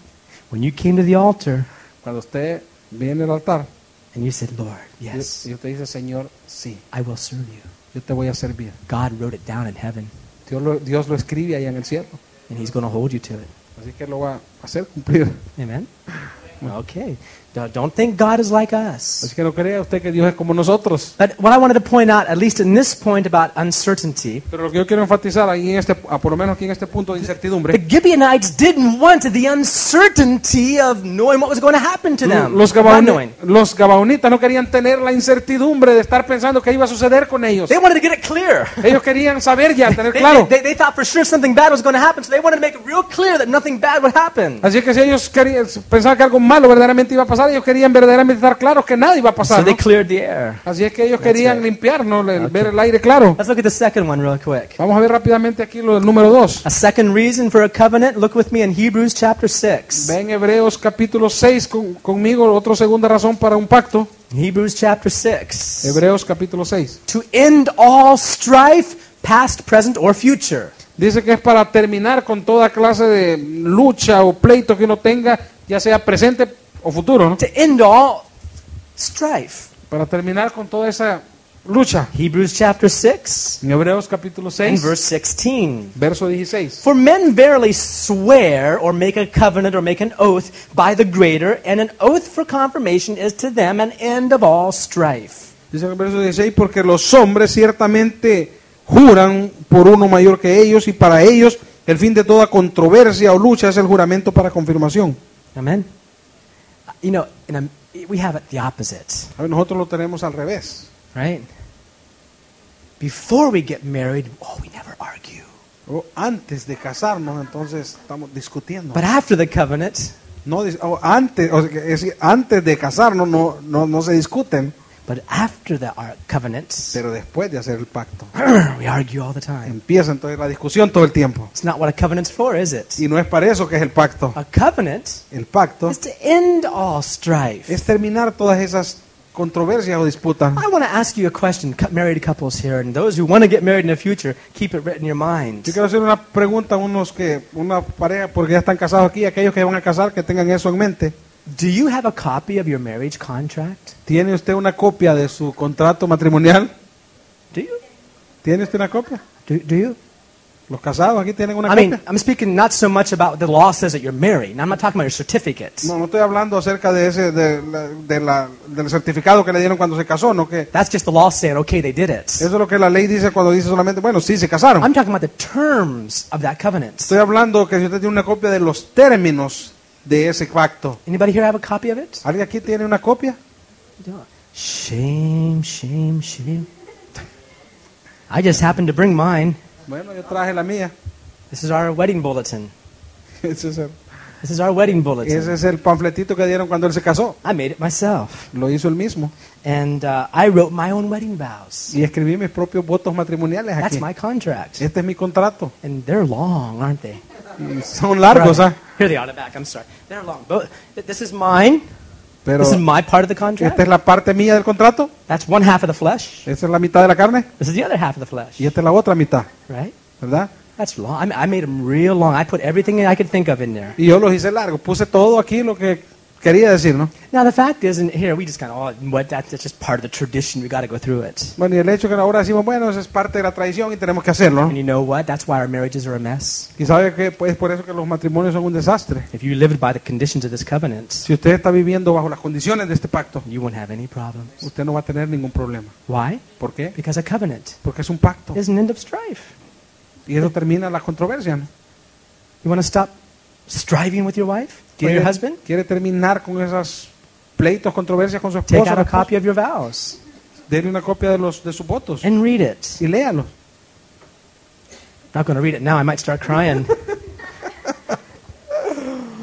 When you came to the altar Cuando usted viene al altar and you said, Lord, yes, y usted dice, Señor, sí, I will serve you. yo te voy a servir. God wrote it down in heaven, Dios lo, Dios lo escribe ahí en el cielo. and He's going to hold you to it. Así que lo va a hacer cumplir. Amen? Okay. Don't think God is like us. Así que no crea usted que Dios es como nosotros. But what I wanted to point out, at least in this point about uncertainty, Pero lo que yo quiero enfatizar ahí en este, por lo menos aquí en este punto de the incertidumbre, Gibeonites didn't want the uncertainty of knowing what was going to happen to them. los, gabaoni- los gabaonitas no querían tener la incertidumbre de estar pensando qué iba a suceder con ellos. They wanted to get it clear. Ellos querían saber ya, tener They, claro. they, they thought for sure something bad was going to happen, so they wanted to make it real clear that nothing bad would happen. Así que si ellos querían, pensaban que algo malo verdaderamente iba a pasar, ellos querían verdaderamente estar claros que nada iba a So pasar. they ¿no? cleared the air. Así es que ellos querían right. limpiar, ¿no? El- ver el aire claro. Let's look at the second one real quick. Vamos a ver rápidamente aquí lo del número 2. A second reason for a covenant. Look with me in Hebrews chapter 6. Ven Hebreos capítulo 6 con- conmigo, otra segunda razón para un pacto. Hebrews chapter 6. Hebreos capítulo 6. To end all strife, past, present, or future. Dice que es para terminar con toda clase de lucha o pleito que uno tenga, ya sea presente o futuro, ¿no? To end all strife. Para terminar con toda esa lucha. Hebrews chapter 6 En Hebreos capítulo and 6, verse 16. verso 16. For men verily swear or make a covenant or make an oath by the greater, and an oath for confirmation is to them an end of all strife. Dice en el verso 16, porque los hombres ciertamente juran por uno mayor que ellos y para ellos el fin de toda controversia o lucha es el juramento para confirmación. Amen. You know, in a, we have it the opposite, A ver, nosotros lo tenemos al revés. right? Before we get married, oh, we never argue. O antes de casarnos, entonces estamos discutiendo. But after the covenant, No, o antes, o sea, antes de casarnos no, no, no se discuten, but after the ar- covenant, pero después de hacer el pacto. we argue all the time. Empieza entonces la discusión todo el tiempo. It's not what a covenant's for, is it? Y no es para eso que es el pacto. A covenant El pacto is to end all strife. es terminar todas esas controversias o disputas. I want to ask you a question, cou- married couples here, and those who want to get married in the future, keep it written in your mind. Yo quiero hacer una pregunta a unos que, una pareja, porque ya están casados aquí, aquellos que van a casar, que tengan eso en mente. Do you have a copy of your marriage contract? ¿Tiene usted una copia de su contrato matrimonial? Do you? ¿Tiene usted una copia? Do, do you? Los casados aquí tienen una I copia. mean, I'm speaking not so much about the law says that you're married. I'm not talking about your certificates. No, no estoy hablando acerca de ese, de la- de la- del certificado que le dieron cuando se casó, no que That's just the law saying, okay, they did it. eso es lo que la ley dice cuando dice solamente, bueno, sí se casaron. I'm talking about the terms of that covenant. Estoy hablando que si usted tiene una copia de los términos de ese pacto. Anybody here have a copy of it? ¿Alguien aquí tiene una copia? Shame, shame, shame. I just happened to bring mine. Bueno, yo traje la mía. This is our wedding bulletin. Ese es el, This is our wedding ese bulletin. es el panfletito que dieron cuando él se casó. I made it myself. Lo hizo él mismo. And uh, I wrote my own wedding vows. Y escribí mis propios votos matrimoniales That's aquí. my contract. Este es mi contrato. And they're long, aren't they? Y son largos. ¿ah? Here they are, the back. I'm sorry. They're long. But this is mine. Pero This is my part of the contract. esta es la parte mía del contrato. That's one half of the flesh. Esta es la mitad de la carne. This is the other half of the flesh. Y esta es la otra mitad, Right? ¿verdad? That's long. I made them real long. I put everything I could think of in there. Y yo los hice largos. Puse todo aquí lo que quería decir, ¿no? Now the fact is, and here we just kind of, oh, what? That, that's just part of the tradition. We got to go through it. Bueno, y el hecho que ahora decimos, bueno, eso es parte de la tradición y tenemos que hacerlo, And ¿no? you know what? That's why our marriages are a mess. Y sabe que pues, es por eso que los matrimonios son un desastre. If you lived by the conditions of this covenant, Si usted está viviendo bajo las condiciones de este pacto, you won't have any problems. usted no va a tener ningún problema. Why? ¿Por qué? Because a covenant Porque es un pacto. is an end of strife. Y eso termina la controversia, ¿no? You want to stop striving with your wife? Your husband? ¿Quiere terminar con esas pleitos, controversias con su Take esposa? out a copy of your vows Dele una copia de, los, de sus votos and read it. y léalos. Not going to read it now. I might start crying.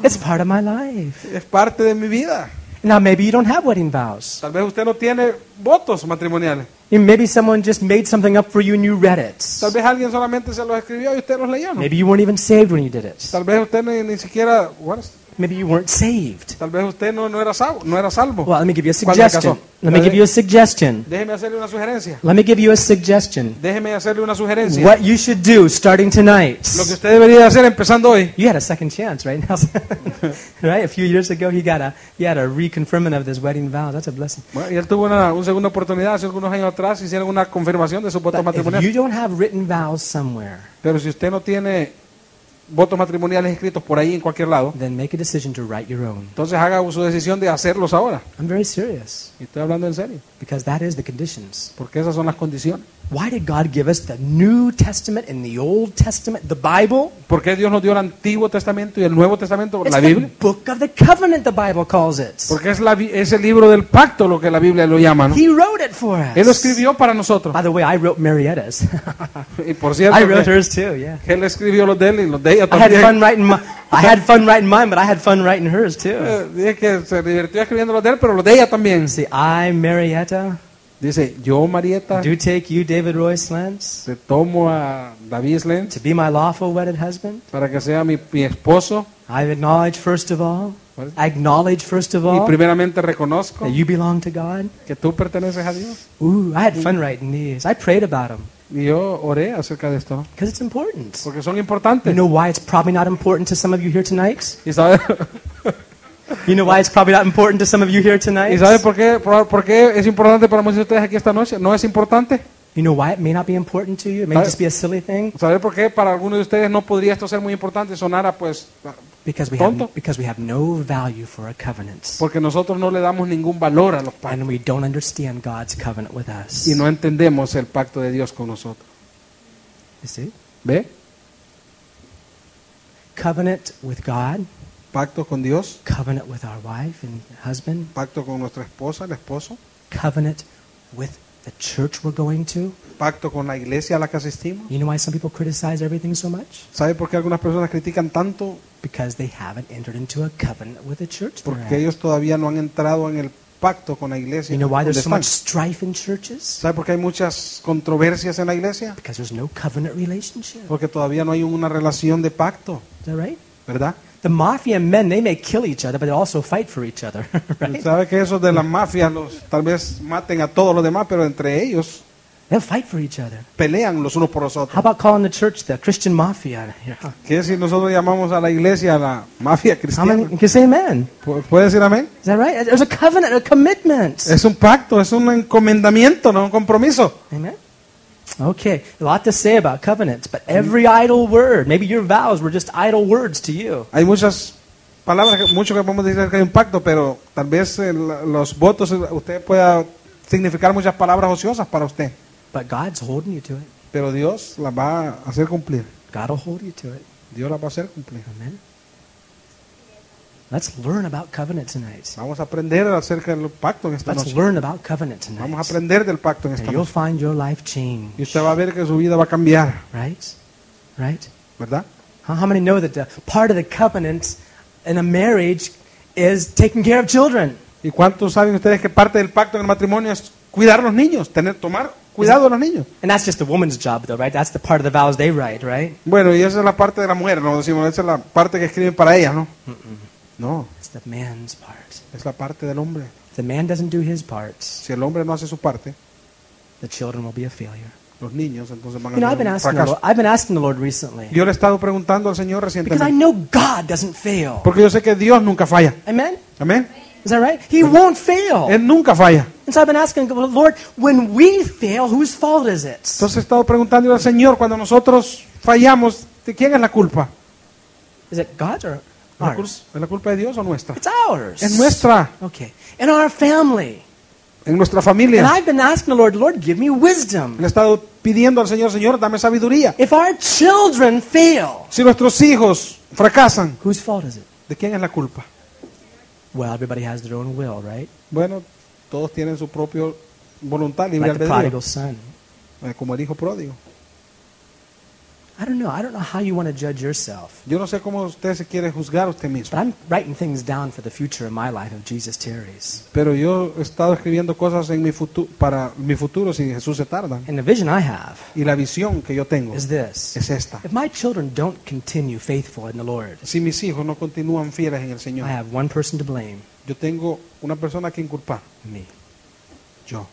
it's part of my life. Es parte de mi vida. Now, maybe you don't have wedding vows. Tal vez usted no tiene votos matrimoniales. And maybe someone just made something up for you and you read it. Tal vez alguien solamente se los escribió y usted los leyó. ¿no? Maybe you weren't even saved when you did it. Tal vez usted ni, ni siquiera, what is- Maybe you weren't saved. tal vez usted no, no era salvo, no era salvo. Well, let me give you a ¿Cuándo se suggestion. Let me give you a suggestion. Déjeme hacerle una sugerencia. Let me give you a suggestion. Déjeme hacerle una sugerencia. What you should do starting tonight. Lo que usted debería hacer empezando hoy. You had a second chance right now. right? A few years ago, he got a, he had a reconfirming of his wedding vows. That's a blessing. Bueno, y él tuvo una, una segunda oportunidad hace algunos años atrás, hicieron una confirmación de votos But if you don't have written vows somewhere, Pero si usted no tiene votos matrimoniales escritos por ahí en cualquier lado, then make a decision to write your own. entonces haga su decisión de hacerlos ahora. I'm very serious Y estoy hablando en serio, because that is the conditions. porque esas son las condiciones. Why did God give us the New Testament and the Old Testament, the Bible? ¿Por qué Dios nos dio el Antiguo Testamento y el Nuevo Testamento, It's la the Biblia? book of the covenant, the Bible calls it. Porque es, la, es el libro del pacto lo que la Biblia lo llama, ¿no? He wrote it for us. Él lo escribió para nosotros. By the way, I wrote Marietta's. Y por cierto, I wrote que hers too, yeah. él escribió los de él y los de ella I had fun también. writing my, I had fun writing mine, but I had fun writing hers too. Eh, Dije que se divirtió escribiendo los de él, pero los de ella también. See, I, Marietta, Dice, yo, Marieta, do take you, David Roy Slentz, te tomo a David Slentz to be my lawful wedded husband. para que sea mi, mi esposo. I acknowledge first of all, I acknowledge first of Y all primeramente reconozco that you belong to God. que tú perteneces a Dios. Ooh, I had fun writing these. I prayed about them Y yo oré acerca de esto, because it's important. porque son You importantes. know why it's probably not important to some of you here tonight? ¿Y sabes You know why it's probably not important to some of you here tonight? ¿Y sabe por qué, por, por qué es importante para muchos de ustedes aquí esta noche? ¿No es importante? You know why it may not be important to you? It may ¿Sabe? just be a silly thing ¿Sabe por qué para algunos de ustedes no podría esto ser muy importante? Sonara pues because we have Tonto. because we have no value for a covenant. porque nosotros no le damos ningún valor a los pactos and we don't understand God's covenant with us. y no entendemos el pacto de Dios con nosotros. You see? ¿Ve? Covenant with God Pacto con Dios, covenant with our wife and husband, pacto con nuestra esposa, el esposo, covenant with the church we're going to. pacto con la iglesia a la que asistimos. You know why some people criticize everything so much? ¿Sabe por qué algunas personas critican tanto? Because they haven't entered into a covenant with the church. Porque ellos todavía no han entrado en el pacto con la iglesia. You know why there's so much strife in churches? ¿Sabe por qué hay muchas controversias en la iglesia? Because there's no covenant relationship. Porque todavía no hay una relación de pacto, Is that right? ¿verdad? The mafia men, they may kill each other, but they also fight for each other, right? ¿Sabe que esos de la mafia los, tal vez maten a todos los demás, pero entre ellos They'll fight for each other. pelean los unos por los How otros? about calling the church the Christian mafia? ¿Qué si nosotros llamamos a la iglesia la mafia How cristiana? you can say amen? ¿Pu- ¿Puede decir amén? Is that right? There's a covenant, a commitment. Es un pacto, es un encomendamiento, no un compromiso. Amen. Okay, a lot to say about covenants, but every idle word, maybe your vows were just idle words to you. Hay muchas palabras, mucho que podemos decir que hay un pacto, pero tal vez los votos, usted pueda significar muchas palabras ociosas para usted, But God's holding you to it. pero Dios las va a hacer cumplir. God will hold you to it. Dios las va a hacer cumplir. Amen. Let's learn about covenant tonight. Vamos a aprender acerca del pacto en esta Let's noche. learn about covenant Vamos a tonight. aprender del pacto en esta And you'll noche. find your life change. Y usted va a ver que su vida va a cambiar, Right? Right? ¿verdad? How how many know that the part of the covenant in a marriage is taking care of children? ¿Y cuántos saben ustedes que parte del pacto en el matrimonio es cuidar a los niños, tener, tomar cuidado de los niños? And that's just the woman's job, though, right? That's the part of the vows they write, right? Bueno, y esa es la parte de la mujer, no decimos, esa es la parte que escriben para ella, ¿no? No, It's the man's part. es la parte del hombre. If the man doesn't do his parts, Si el hombre no hace su parte, the children will be a failure. los niños entonces van a You know, I've been asking the fracaso. Lord, I've been asking the Lord recently Yo le he estado preguntando al Señor because I recientemente, know God doesn't fail. porque yo sé que Dios nunca falla. Amen? Amén. Is that right? He won't fail. Él nunca falla. And so I've been asking, well, Lord, when we fail, whose fault is it? Entonces he estado preguntando al Señor, cuando nosotros fallamos, ¿de quién es la culpa? Is it God's or ¿Es la, culpa de Dios o nuestra? It's ours. Es nuestra, Okay. In our family. en nuestra And familia. I've been asking the Lord, Lord, give me wisdom. Le he estado pidiendo al Señor, Señor, dame sabiduría. If our children fail, Si nuestros hijos fracasan, whose fault is it? ¿de quién es la culpa? Well, everybody has their own will, right? Bueno, todos tienen su propio voluntad libre Like the albedrío, eh, como el hijo pródigo. I don't know. I don't know how you want to judge yourself. Yo no sé cómo usted se quiere juzgar usted mismo, But I'm writing things down for the future of my life if Jesus tarries. pero yo he estado escribiendo cosas en mi futuro, para mi futuro si Jesús se tarda. And the vision I have Y la visión que yo tengo is this. es esta. If my children don't continue faithful in the Lord, Si mis hijos no continúan fieles en el I have one person to blame yo tengo una persona que inculpar, me. yo.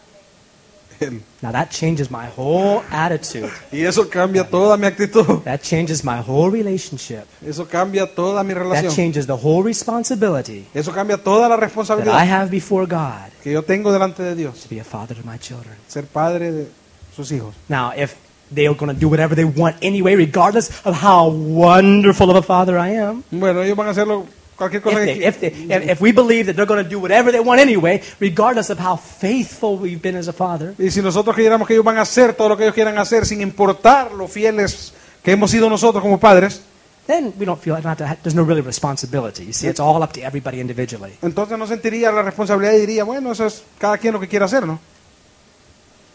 Él. Now that changes my whole attitude. Y eso cambia toda mi actitud. That changes my whole relationship. Eso cambia toda mi That relación. changes the whole responsibility Eso cambia toda la that I responsabilidad have before God que yo tengo delante de Dios. to be a father to my children. Ser padre de sus hijos. Now, if they're going to do whatever they want anyway, regardless of how wonderful of a father I am, Bueno, ellos van a hacerlo cualquier if, cosa they, que if, they, if, if we believe that they're going to do whatever they want anyway, regardless of how faithful we've been as a father, Y si nosotros creyéramos que ellos van a hacer todo lo que ellos quieran hacer sin importar lo fieles que hemos sido nosotros como padres, then we don't feel not to there's no really responsibility. You see, it's all up to everybody individually. entonces no sentiría la responsabilidad y diría, bueno, eso es cada quien lo que quiera hacer, ¿no?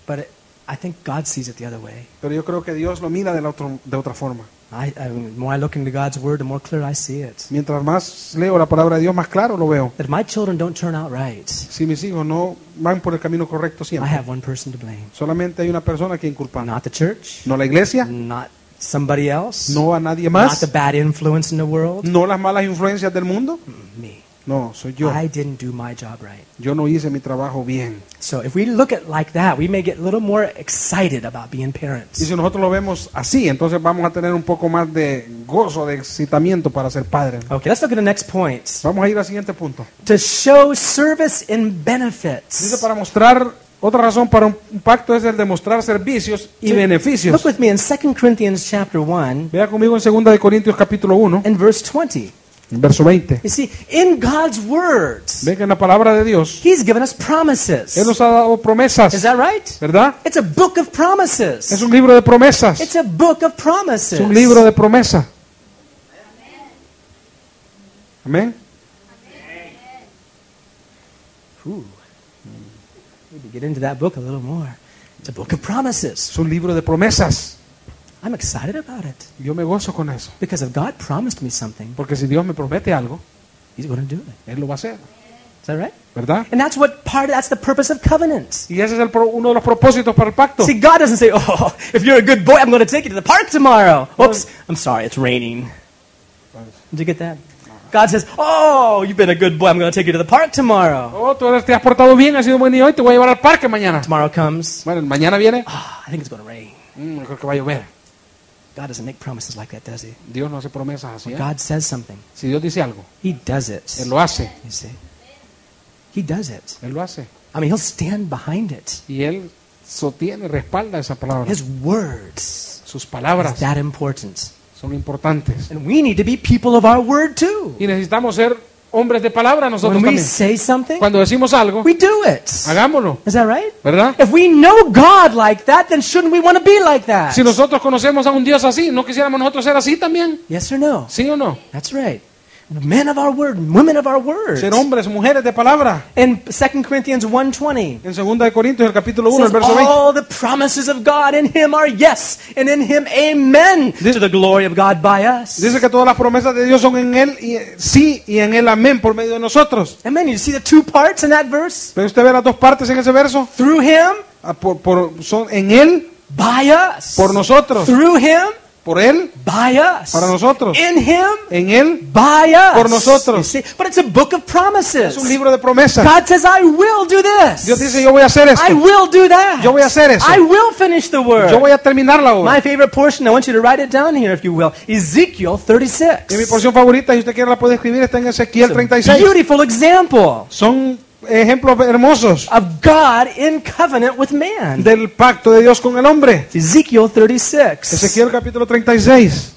But it, I think God sees it the other way. Pero yo creo que Dios lo mira de, la otro- de otra forma. I, I, the more I look into God's word, the more clear I see it. Mientras más leo la palabra de Dios, más claro lo veo. If my children don't turn out right, Si mis hijos no van por el camino correcto I siempre, have one person to blame. solamente hay una persona que inculpar. Not the church, No la iglesia, not somebody else, no a nadie not más, the bad influence in the world. no las malas influencias del mundo. Me. No, soy yo. I didn't do my job right. Yo no hice mi trabajo bien. So if we look at it like that, we may get a little more excited about being Y parents. si nosotros lo vemos así, entonces vamos a tener un poco más de gozo, de excitamiento para ser padres. Okay, let's look at the next point. Vamos a ir al siguiente punto. To show service and Dice benefits. para mostrar, otra razón para un pacto es el de mostrar servicios y Look beneficios. with me in 2 Corinthians chapter 1 Vea conmigo en 2 de Corintios capítulo 1, and verse 20. Verso 20. You see, in God's words, que en la palabra de Dios, He's given us promises. Él nos ha dado Is promesas, that right? ¿verdad? It's a book of Es promises. un libro de promesas. It's a book of Es promises. un libro de promesa. Amén. Ooh. Maybe get into that book a little more. It's a book of promises. Es un libro de promesas. I'm excited about it Yo me gozo con eso. because if God promised me something, Porque si Dios me promete algo, He's going to do it. Él lo va a hacer. Is that right? ¿Verdad? And that's what part. of, That's the purpose of covenants. Y ese es el pro- uno de los propósitos para el pacto. See, God doesn't say, "Oh, if you're a good boy, I'm going to take you to the park tomorrow." Oops, I'm sorry, it's raining. Did you get that? God says, "Oh, you've been a good boy. I'm going to take you to the park tomorrow." Oh, tú te has portado bien, has sido buen niño hoy, te voy a llevar al parque mañana. Tomorrow comes. Bueno, mañana viene. Ah, I think it's going to rain. Mm, creo que va a llover. God doesn't make promises like that, does He? Dios no hace promesas así. ¿eh? God says something, Si Dios dice algo, He does it. Él lo hace. You see, He does it. Él lo hace. I mean, He'll stand behind it. Y Él sostiene, respalda esa palabra. His words Sus is palabras that important, son importantes. and we need to be people of our word too. Y necesitamos ser hombres de palabra nosotros When we también. say something, Cuando decimos algo, we do it. hagámoslo. Is that right? ¿Verdad? If we know God like that, then shouldn't we want to be like that? Si nosotros conocemos a un Dios así, ¿no quisiéramos nosotros ser así también? Yes or no? ¿Sí o no? That's right. Men of our word, women of our word. Ser hombres, mujeres de palabra. In 2 Corinthians 1.20, En 2 de Corintios, el capítulo it 1, el verso 20. all the promises of God in Him are yes, and in Him amen, to the glory of God by us. Dice que todas las promesas de Dios son en Él y sí y en Él amén por medio de nosotros. Amen. You see the two parts in that verse? Pero usted ve las dos partes en ese verso. Through Him, Ah, Por, por- son en Él, by us. por nosotros. Through Him, Por Él, by us. Para nosotros. In Him, en Él. by us. Por nosotros. But it's a book of promises. Es un libro de promesas. God says, I will do this. Dios dice, yo voy a hacer esto. I will do that. Yo voy a hacer eso. I will finish the word. Yo voy a terminar la obra. My favorite portion, I want you to write it down here if you will. Ezekiel 36. Y mi porción favorita, si usted quiere la puede escribir, está en Ezequiel 36. Beautiful example Son ejemplos hermosos of God in covenant with man. del pacto de Dios con el hombre. Ezekiel 36. Ezequiel capítulo 36.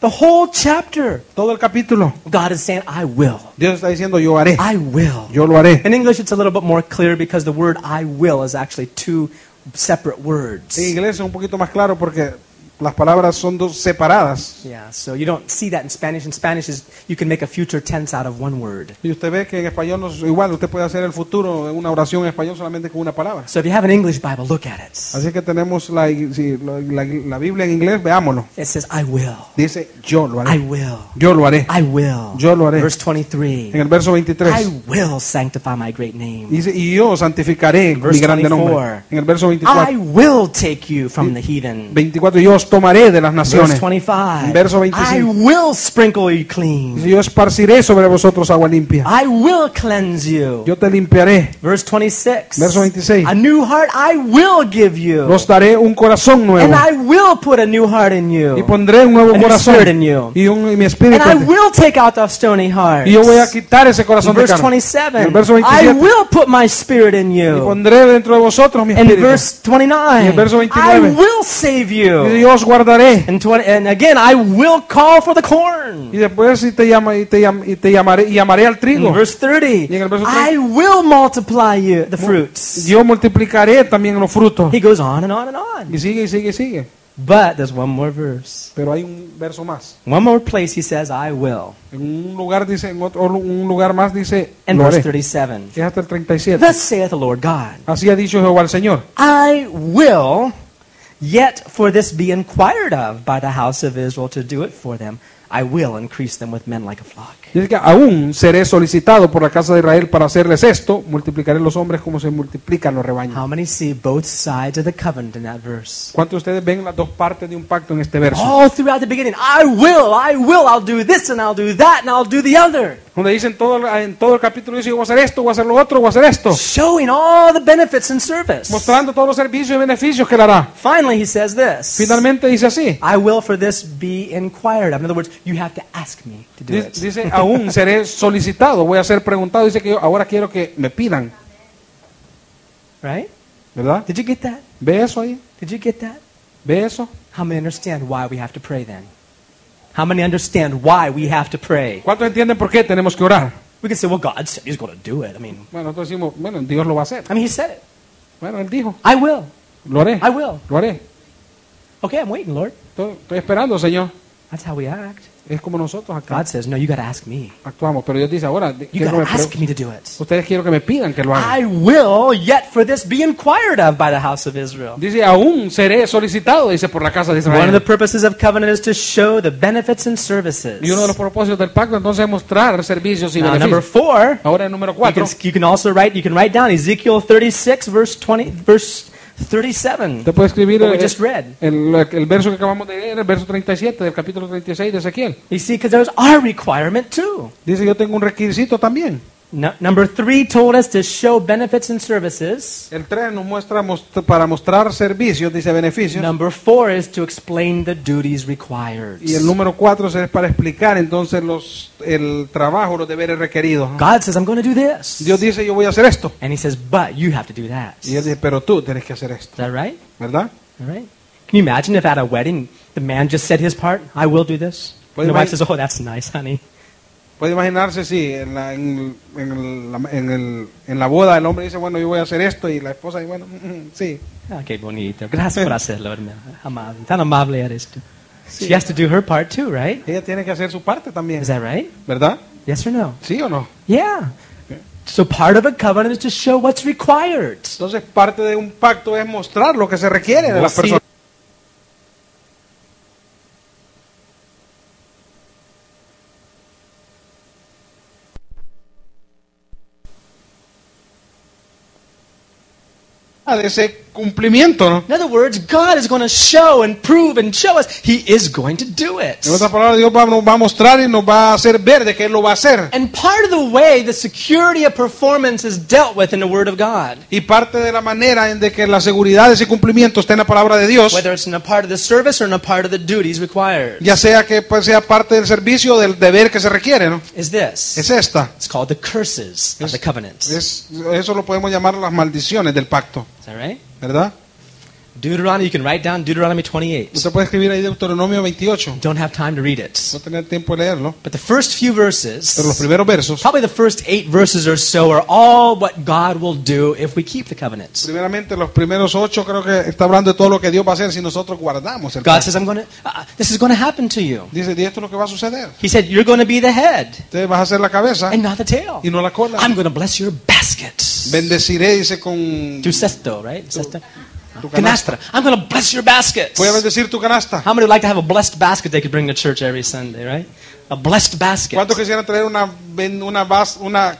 The whole chapter. Todo el capítulo. God is saying, I will. Dios está diciendo, yo haré. I will. Yo lo haré. In English, it's a little bit more clear because the word I will is actually two separate words. En inglés es un poquito más claro porque las palabras son dos separadas. Yeah, so you don't see that in Spanish. In Spanish, is you can make a future tense out of one word. Y usted ve que en español no es igual. Usted puede hacer el futuro en una oración en español solamente con una palabra. So if you have an English Bible, look at it. Así que tenemos la, sí, la, la- la Biblia en inglés, veámoslo. It says, I will. Dice, yo lo I haré. will. Yo lo haré. I will. Yo lo haré. Verse 23. En el verso 23. I will sanctify my great name. Dice, y yo santificaré Verse mi grande nombre. 24. En el verso I 24. will take you from the heathen. 24, yo os tomaré de las Verse naciones. 25. Verso 25. I will sprinkle you clean. yo esparciré sobre vosotros agua limpia. I will cleanse you. Yo te limpiaré. Verse 26. Verso 26. A new heart I will give you. Os daré un corazón nuevo. And I will put a new heart in Y you. pondré un nuevo A new corazón. spirit in you. Y, un, y mi And espíritu. I en ti. will take out the stony heart. Y yo voy a quitar ese corazón de Verse carne. En el 27. verso I 27. will put my spirit in Y you. pondré dentro de vosotros mi In espíritu. verse 29. Y verso I 29. will save Y you. yo os guardaré. And, 20, and again, I will call for the corn. Y después y te, llama, y te, llam- y te llamaré y llamaré al In trigo. verse 30. Y en el verso I will multiply you the fruits. Yo multiplicaré también los frutos. He goes on and on and on. Y sigue y sigue y sigue. But there's one more verse. Pero hay un verso más. One more place he says, I will. En un lugar dice, en otro un lugar más dice, In lo verse haré. 37. Es hasta el 37. Thus saith the Lord God. Así ha dicho Jehová el Señor. I will yet for this be inquired of by the house of Israel to do it for them. I will increase them with men like a flock. Dice que aún seré solicitado por la casa de Israel para hacerles esto, multiplicaré los hombres como se multiplican los rebaños. How many see both sides of the covenant in that verse? ¿Cuántos de ustedes ven las dos partes de un pacto en este verso? All throughout the beginning, I will, I will, I'll do this and I'll do that and I'll do the other. Donde dicen todo, en todo el capítulo dice, yo voy a hacer esto, voy a hacer lo otro, voy a hacer esto. Showing all the benefits and service. Mostrando todos los servicios y beneficios que le hará. Finally, he says this Finalmente dice así. I will for this be inquired of. In other words, you have to ask me to do Dice, it. dice, aún seré solicitado, voy a ser preguntado. Dice que yo ahora quiero que me pidan. Right? ¿Verdad? Did you get that? ¿Ve eso ahí? Did you get that? ¿Ve eso? How many understand why we have to pray then? How many understand why we have to pray? ¿Cuántos entienden por qué tenemos que orar? We can say, well, God said He's going to do it. I mean, Bueno, nosotros decimos, bueno, Dios lo va a hacer. I mean, He said it. Bueno, Él dijo, I will. lo haré, I will. lo haré. Okay, I'm waiting, Lord. Estoy, estoy esperando, Señor. That's how we act. Es como nosotros acá God says, no, you got to ask me. actuamos. Pero Dios dice, ahora, You got que me to ask me to do it. ustedes quiero que me pidan que lo haga. I will yet for this be inquired of by the house of Israel. Dice, aún seré solicitado, dice, por la casa de One of the purposes of covenant is to show the benefits and services. Y uno de los propósitos del pacto entonces es mostrar servicios y Now, number four, Ahora el número you 4. can, you can also write, you can write down Ezekiel 36, verse 20, verse 37. Usted puede escribir el, just read. el- el verso que acabamos de leer, el verso 37 del capítulo 36 de Ezequiel. You see, because there's our requirement too. Dice, yo tengo un requisito también. No, number three told us to show benefits and services. El 3 nos muestra most- para mostrar servicios, dice beneficios. Number four is to explain the duties required. Y el número 4 es para explicar entonces los, el trabajo, los deberes requeridos. God says, I'm going to do this. Dios dice, yo voy a hacer esto. And he says, but you have to do that. Y Is él dice, pero tú tienes que hacer esto, that right? ¿verdad? All right. Can you imagine if at a wedding the man just said his part? I will do this. And the wife says, oh, that's nice, honey. Puede imaginarse si en la, en, la- en el- en la boda el hombre dice, bueno, yo voy a hacer esto y la esposa dice, bueno, mm, mm, sí. Ah, qué bonito. Gracias por hacerlo, hermano. Amable. Tan amable eres tú. She has to do her part too, right? Ella tiene que hacer su parte también, Is that right? ¿verdad? Yes or no? ¿Sí o no? Yeah. So part of a covenant is to show what's required. Entonces parte de un pacto es mostrar lo que se requiere de las personas. Ese cumplimiento, ¿no? In other words, God is going to show and prove and show us He is going to do it. En otras palabras, Dios va, nos va a mostrar y nos va a hacer ver de que Él lo va a hacer. And part of the way the security of performance is dealt with in the Word of God, Y parte de la manera en de que la seguridad de ese cumplimiento está en la palabra de Dios, whether it's in a part of the service or in a part of the duties required, ya sea que pues, sea parte del servicio, del deber que se requiere, ¿no? is this. Es esta. It's called the curses of the covenant. Es, eso lo podemos llamar las maldiciones del pacto, that right? ¿Verdad? Deuteronomy, you can write down Deuteronomy 28. Usted puede escribir ahí Deuteronomio 28. Don't have time to read it. No tener tiempo de leerlo. But the first few Pero los verses, primeros versos, probably the first eight verses or so, are all what God will do if we keep the covenants. primeramente los primeros ocho creo que está hablando de todo lo que Dios va a hacer si nosotros guardamos el God says, I'm going to, uh, this is going to happen to you. Dice, y esto es lo que va a suceder. He said, you're going to be the head Usted vas a ser la cabeza and not the tail. y no la cola. I'm going to bless your baskets. Bendeciré, dice, con Tu cesto, right? Cesto? Tu Canastra. I'm going to bless your baskets. Voy a bendecir tu canasta. How many would like to have a blessed basket they could bring to church every Sunday, right? A blessed basket. ¿Cuántos quisieran traer una, una, una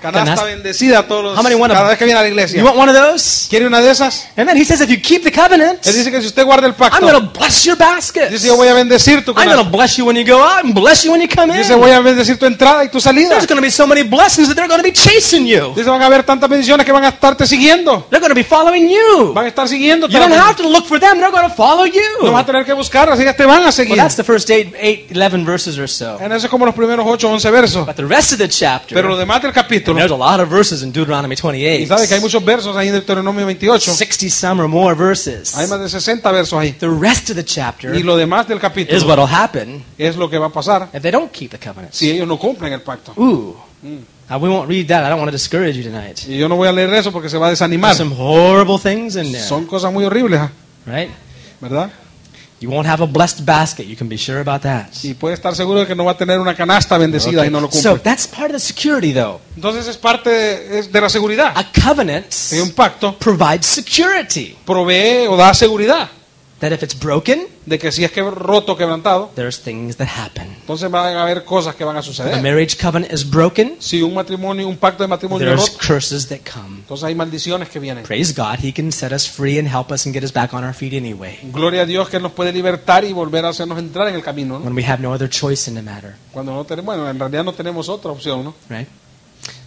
canasta bendecida todos los, How many want cada vez que viene a la iglesia? You want one of those? ¿Quiere una de esas? Amen. He says if you keep the covenant, Él dice que si usted guarda el I'm pacto, going to bless your baskets. dice yo voy a bendecir tu I'm going canasta. to bless you when you go out and bless you when you come in. Dice voy a bendecir tu entrada y tu salida. There's going to be so many blessings that they're going to be chasing you. Dice van a haber tantas bendiciones que van a estarte siguiendo. They're going to be following you. Van a estar siguiendo. You don't have to look for them. They're going to follow No vas a you. tener que buscarlas, ellas te van a Well, seguir. that's the first eight, eight, 11 verses or so. En eso es como los primeros 8 o 11 versos. But the rest of the chapter, Pero lo demás del capítulo, there's a lot of verses in Deuteronomy y 28. sabe que hay muchos versos ahí en Deuteronomio 28. 60 some or more verses. Hay más de 60 versos ahí. The rest of the chapter Y lo demás del is capítulo what will happen es lo que va a pasar if they don't keep the covenants. si ellos no cumplen el pacto. Ooh. Now, we won't read that. I don't want to discourage you tonight. Y yo no voy a leer eso porque se va a desanimar. There's some horrible things in there, Son cosas muy horribles, ¿ah? right? ¿verdad? You won't have a blessed basket. You can be sure about that. Y puede estar seguro de que no va a tener una canasta bendecida y no lo So cumple. that's part of the security, though. Entonces es parte de, la seguridad. A covenant Y un pacto provides security provee o da seguridad that if it's broken, de que si es que roto quebrantado, there's things that happen. entonces van a haber cosas que van a If a suceder. marriage covenant is broken, Si un matrimonio, un pacto de matrimonio es there's roto, curses that come. entonces hay maldiciones que vienen. Praise God, He can set us free and help us and get us back on our feet anyway Gloria a Dios que Él nos puede libertar y volver a hacernos entrar en el camino. ¿no? when we have no other choice in the matter, Cuando no tenemos, bueno, en realidad no tenemos otra opción, ¿no? right?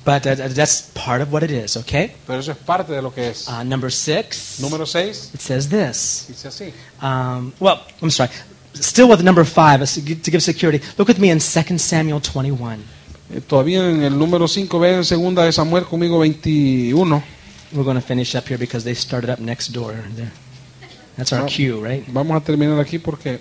But uh, that's part of what it is, okay? Pero eso es parte de lo que es. Uh, number six, Número 6, it says this. dice así. Um, well, I'm sorry. Still with number five, to give security. Look with me in 2 Samuel 21. Eh, Todavía en el número 5, ve en segunda de Samuel conmigo 21. We're going to finish up here because they started up next door. There. That's our cue, right? Vamos a terminar aquí porque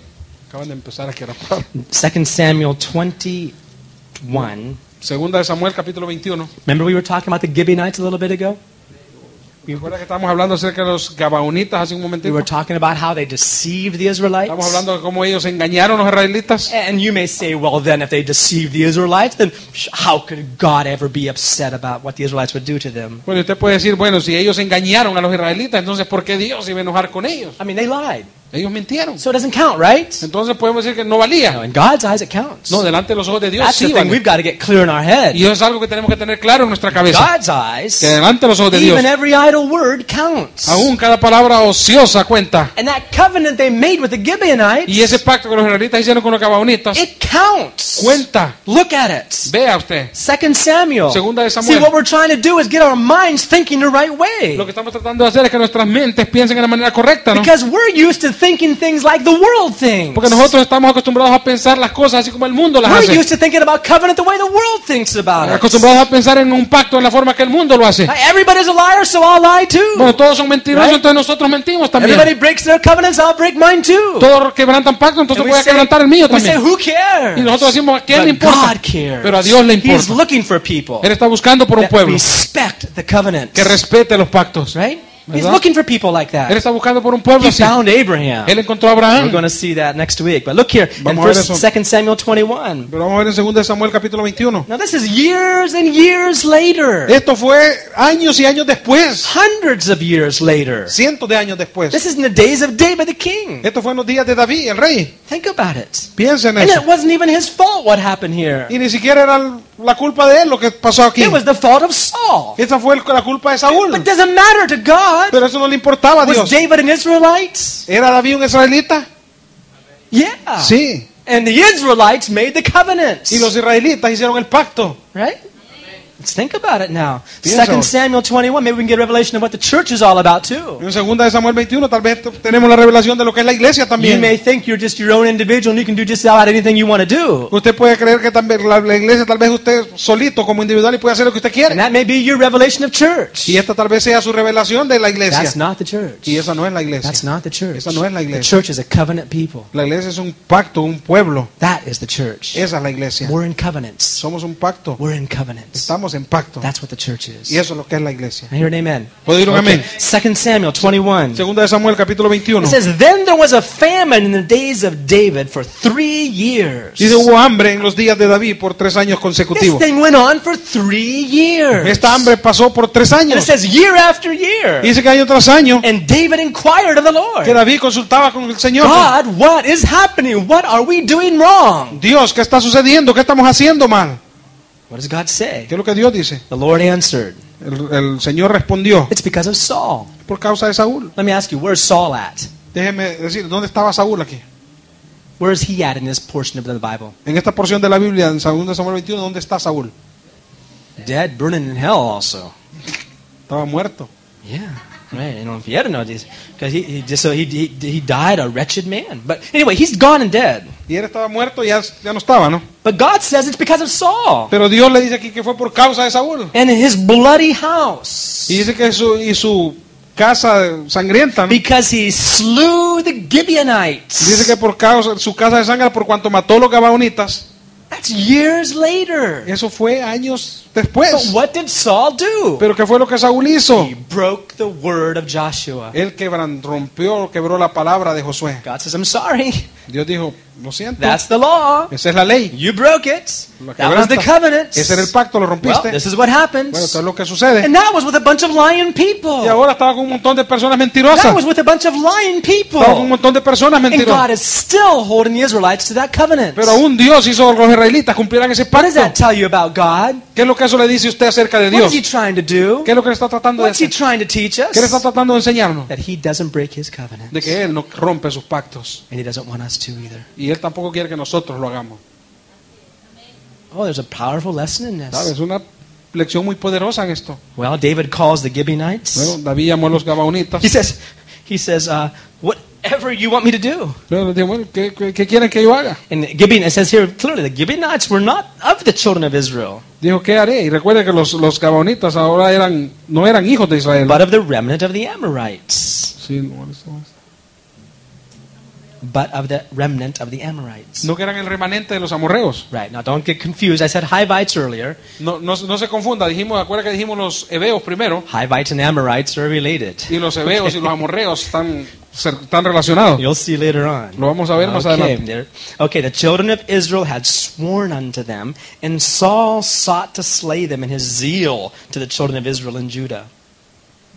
acaban de empezar aquí a rapar. 2 Samuel 21. Segunda de Samuel capítulo 21. Remember we were talking about the Gibeonites a little bit ago? Recuerda que estamos hablando acerca de los gabaonitas hace un We momentito. were talking about how they deceived the Israelites. Estamos hablando de cómo ellos engañaron a los israelitas. And you may say, well, then if they deceived the Israelites, then how could God ever be upset about what the Israelites would do to them? Bueno, usted puede decir, bueno, si ellos engañaron a los israelitas, entonces ¿por qué Dios iba a enojar con ellos? I mean, they lied. Ellos mintieron. So it doesn't count, right? Entonces podemos decir que no No, valía. in God's eyes, it counts. No, delante de los ojos de Dios That's sí the thing vale. we've got to get clear in our head. Y eso es algo que tenemos que tener claro en nuestra cabeza. God's eyes, Que delante de los ojos de Dios, even every idle word counts. aún cada palabra ociosa cuenta. And that covenant they made with the Gibeonites, Y ese pacto que los israelitas hicieron con los gabaonitas, it counts. cuenta. Look at it. Vea usted. Second Samuel. Segunda de Samuel. See, what we're trying to do is get our minds thinking the right way. Lo que estamos tratando de hacer es que nuestras mentes piensen en la manera correcta, ¿no? Because we're used to thinking things like the world thinks. Porque nosotros estamos acostumbrados a pensar las cosas así como el mundo las We're hace. used to thinking about covenant the way the world thinks about it. Acostumbrados a pensar en un pacto en la forma que el mundo lo hace. Everybody's a liar, so I'll lie Bueno, too. todos son mentirosos, Right? entonces nosotros mentimos también. Everybody breaks their covenants, I'll break mine too. Todos quebrantan pacto, entonces voy a quebrantar el mío and we say, también. who cares? Y nosotros decimos, ¿a quién le importa? God cares. Pero a Dios le He's importa. looking for people Él está buscando por un pueblo respect the covenant. que respete los pactos. Right? He's ¿Verdad? looking for people like Él that. está buscando por un pueblo He así. found Abraham. Él encontró a We're Abraham. going to see that next week. But look here in Vamos a ver first, eso. 2 Samuel 21. Pero vamos a ver en 2 Samuel capítulo 21. Now this is years and years later. Esto fue años y años después. Hundreds of years later. Cientos de años después. This is in the days of David the king. Esto fue en los días de David, el rey. Think about it. Piensen en And eso. it wasn't even his fault what happened here. Y ni siquiera era la culpa de él lo que pasó aquí. It was the fault of Saul. Esa fue la culpa de Saúl. But it doesn't matter to God. Pero eso no le importaba a Was Dios. David an Israelite? ¿Era David un israelita? Yeah. Sí. And the Israelites made the covenant. Y los israelitas hicieron el pacto. Right? Let's think about it now. Piensa 2 ahora. Samuel 21, maybe we can get a revelation of what the church is all about too. En segunda de Samuel 21 tal vez tenemos la revelación de lo que es la iglesia You también. may think you're just your own individual and you can do just about anything you want to do. Usted puede creer que también la, la iglesia tal vez usted solito como individual y puede hacer lo que usted And quiere. that may be your revelation of church. Y esta tal vez sea su revelación de la That's iglesia. not the church. Y esa no es la iglesia. That's not the church. Esa no es la The iglesia. church is a covenant people. La iglesia es un pacto, un pueblo. That is the church. Esa es la iglesia. We're in covenants. Somos un pacto. We're in covenants. Estamos en pacto. That's what the church is. Y eso es lo que es la iglesia. I hear an amen. ¿Puedo oír un amén? 2 Samuel 21. Segunda de Samuel capítulo 21. It says, Then there was a famine in the days of David for three years. Dice, hubo hambre en los días de David por tres años This consecutivos. thing went on for three years. Esta hambre pasó por tres And it años. says year after year. Y dice que año tras año And David inquired of the Lord, que David consultaba con el Señor. God, what is happening? What are we doing wrong? Dios, ¿qué está sucediendo? ¿Qué estamos haciendo mal? What does God say? ¿Qué es lo que Dios dice? The Lord answered, El, el Señor respondió It's because of Saul. por causa de Saúl. Let me ask you, where's Saul at? Déjeme decir, ¿dónde estaba Saúl aquí? Where is he at in this portion of the Bible? En esta porción de la Biblia, en 2 Samuel 21, ¿dónde está Saúl? Dead, burning in hell also. Estaba muerto. Yeah, right. Know this, because he, he just so he, he he died a wretched man. But anyway, he's gone and dead. Y él estaba muerto y ya, ya no estaba, ¿no? But God says it's because of Saul Pero Dios le dice aquí que fue por causa de Saúl. and his bloody house, Y dice que su, y su casa sangrienta, ¿no? because he slew the Gibeonites. Dice que por causa su casa de sangre, por cuanto mató los gabaonitas. That's years later. Eso fue años But después. what did Saul do? Pero ¿qué fue lo que Saúl hizo? He broke the word of Joshua. Él quebran, rompió, quebró la palabra de Josué. God says, I'm sorry. Dios dijo, lo siento, That's the law. esa es la ley. You broke it. That was the covenant. Ese era el pacto, lo Well, rompiste. this is what happens. Bueno, esto es lo que sucede. And that was with a bunch of lying people. Y ahora estaba con un montón de personas That mentirosas. was with a bunch of lying people. Estaba con un montón de personas And God mentirosas. is still holding the Israelites to that covenant. Pero aún Dios hizo que los israelitas cumplieran ese What does pacto. that tell you about God? ¿Qué es lo eso le dice usted acerca de What Dios? is He trying to do? ¿Qué es lo que le está tratando de hacer? trying to teach us? ¿Qué le está tratando de enseñarnos? That He doesn't break His covenant. De que Él no rompe sus pactos. And He doesn't want us to either. Y Él tampoco quiere que nosotros lo hagamos. Oh, there's a powerful lesson in this. ¿Sabes? Una lección muy poderosa en esto. Well, David calls the Gibeonites. Bueno, David llamó a los gabaonitas. He says, he says, uh, whatever you want me to do. And Gibeon, it says here clearly, the Gibeonites were not of the children of Israel, Dijo, ¿qué haré? Y recuerde que los, los gabaonitas ahora eran, no eran hijos de Israel. but of the remnant of the Amorites. Sí, no, eso es. But of the remnant of the Amorites. no que eran el remanente de los amorreos. Right, now don't get confused. I said Hivites earlier. No, no, no se confunda, dijimos, acuerda que dijimos los hebeos primero, Hivites and Amorites are related. y los hebeos y los amorreos están, están relacionados. You'll see later on. Lo vamos a ver más Okay, adelante. there- okay, the children of Israel had sworn unto them, and Saul sought to slay them in his zeal to the children of Israel and Judah.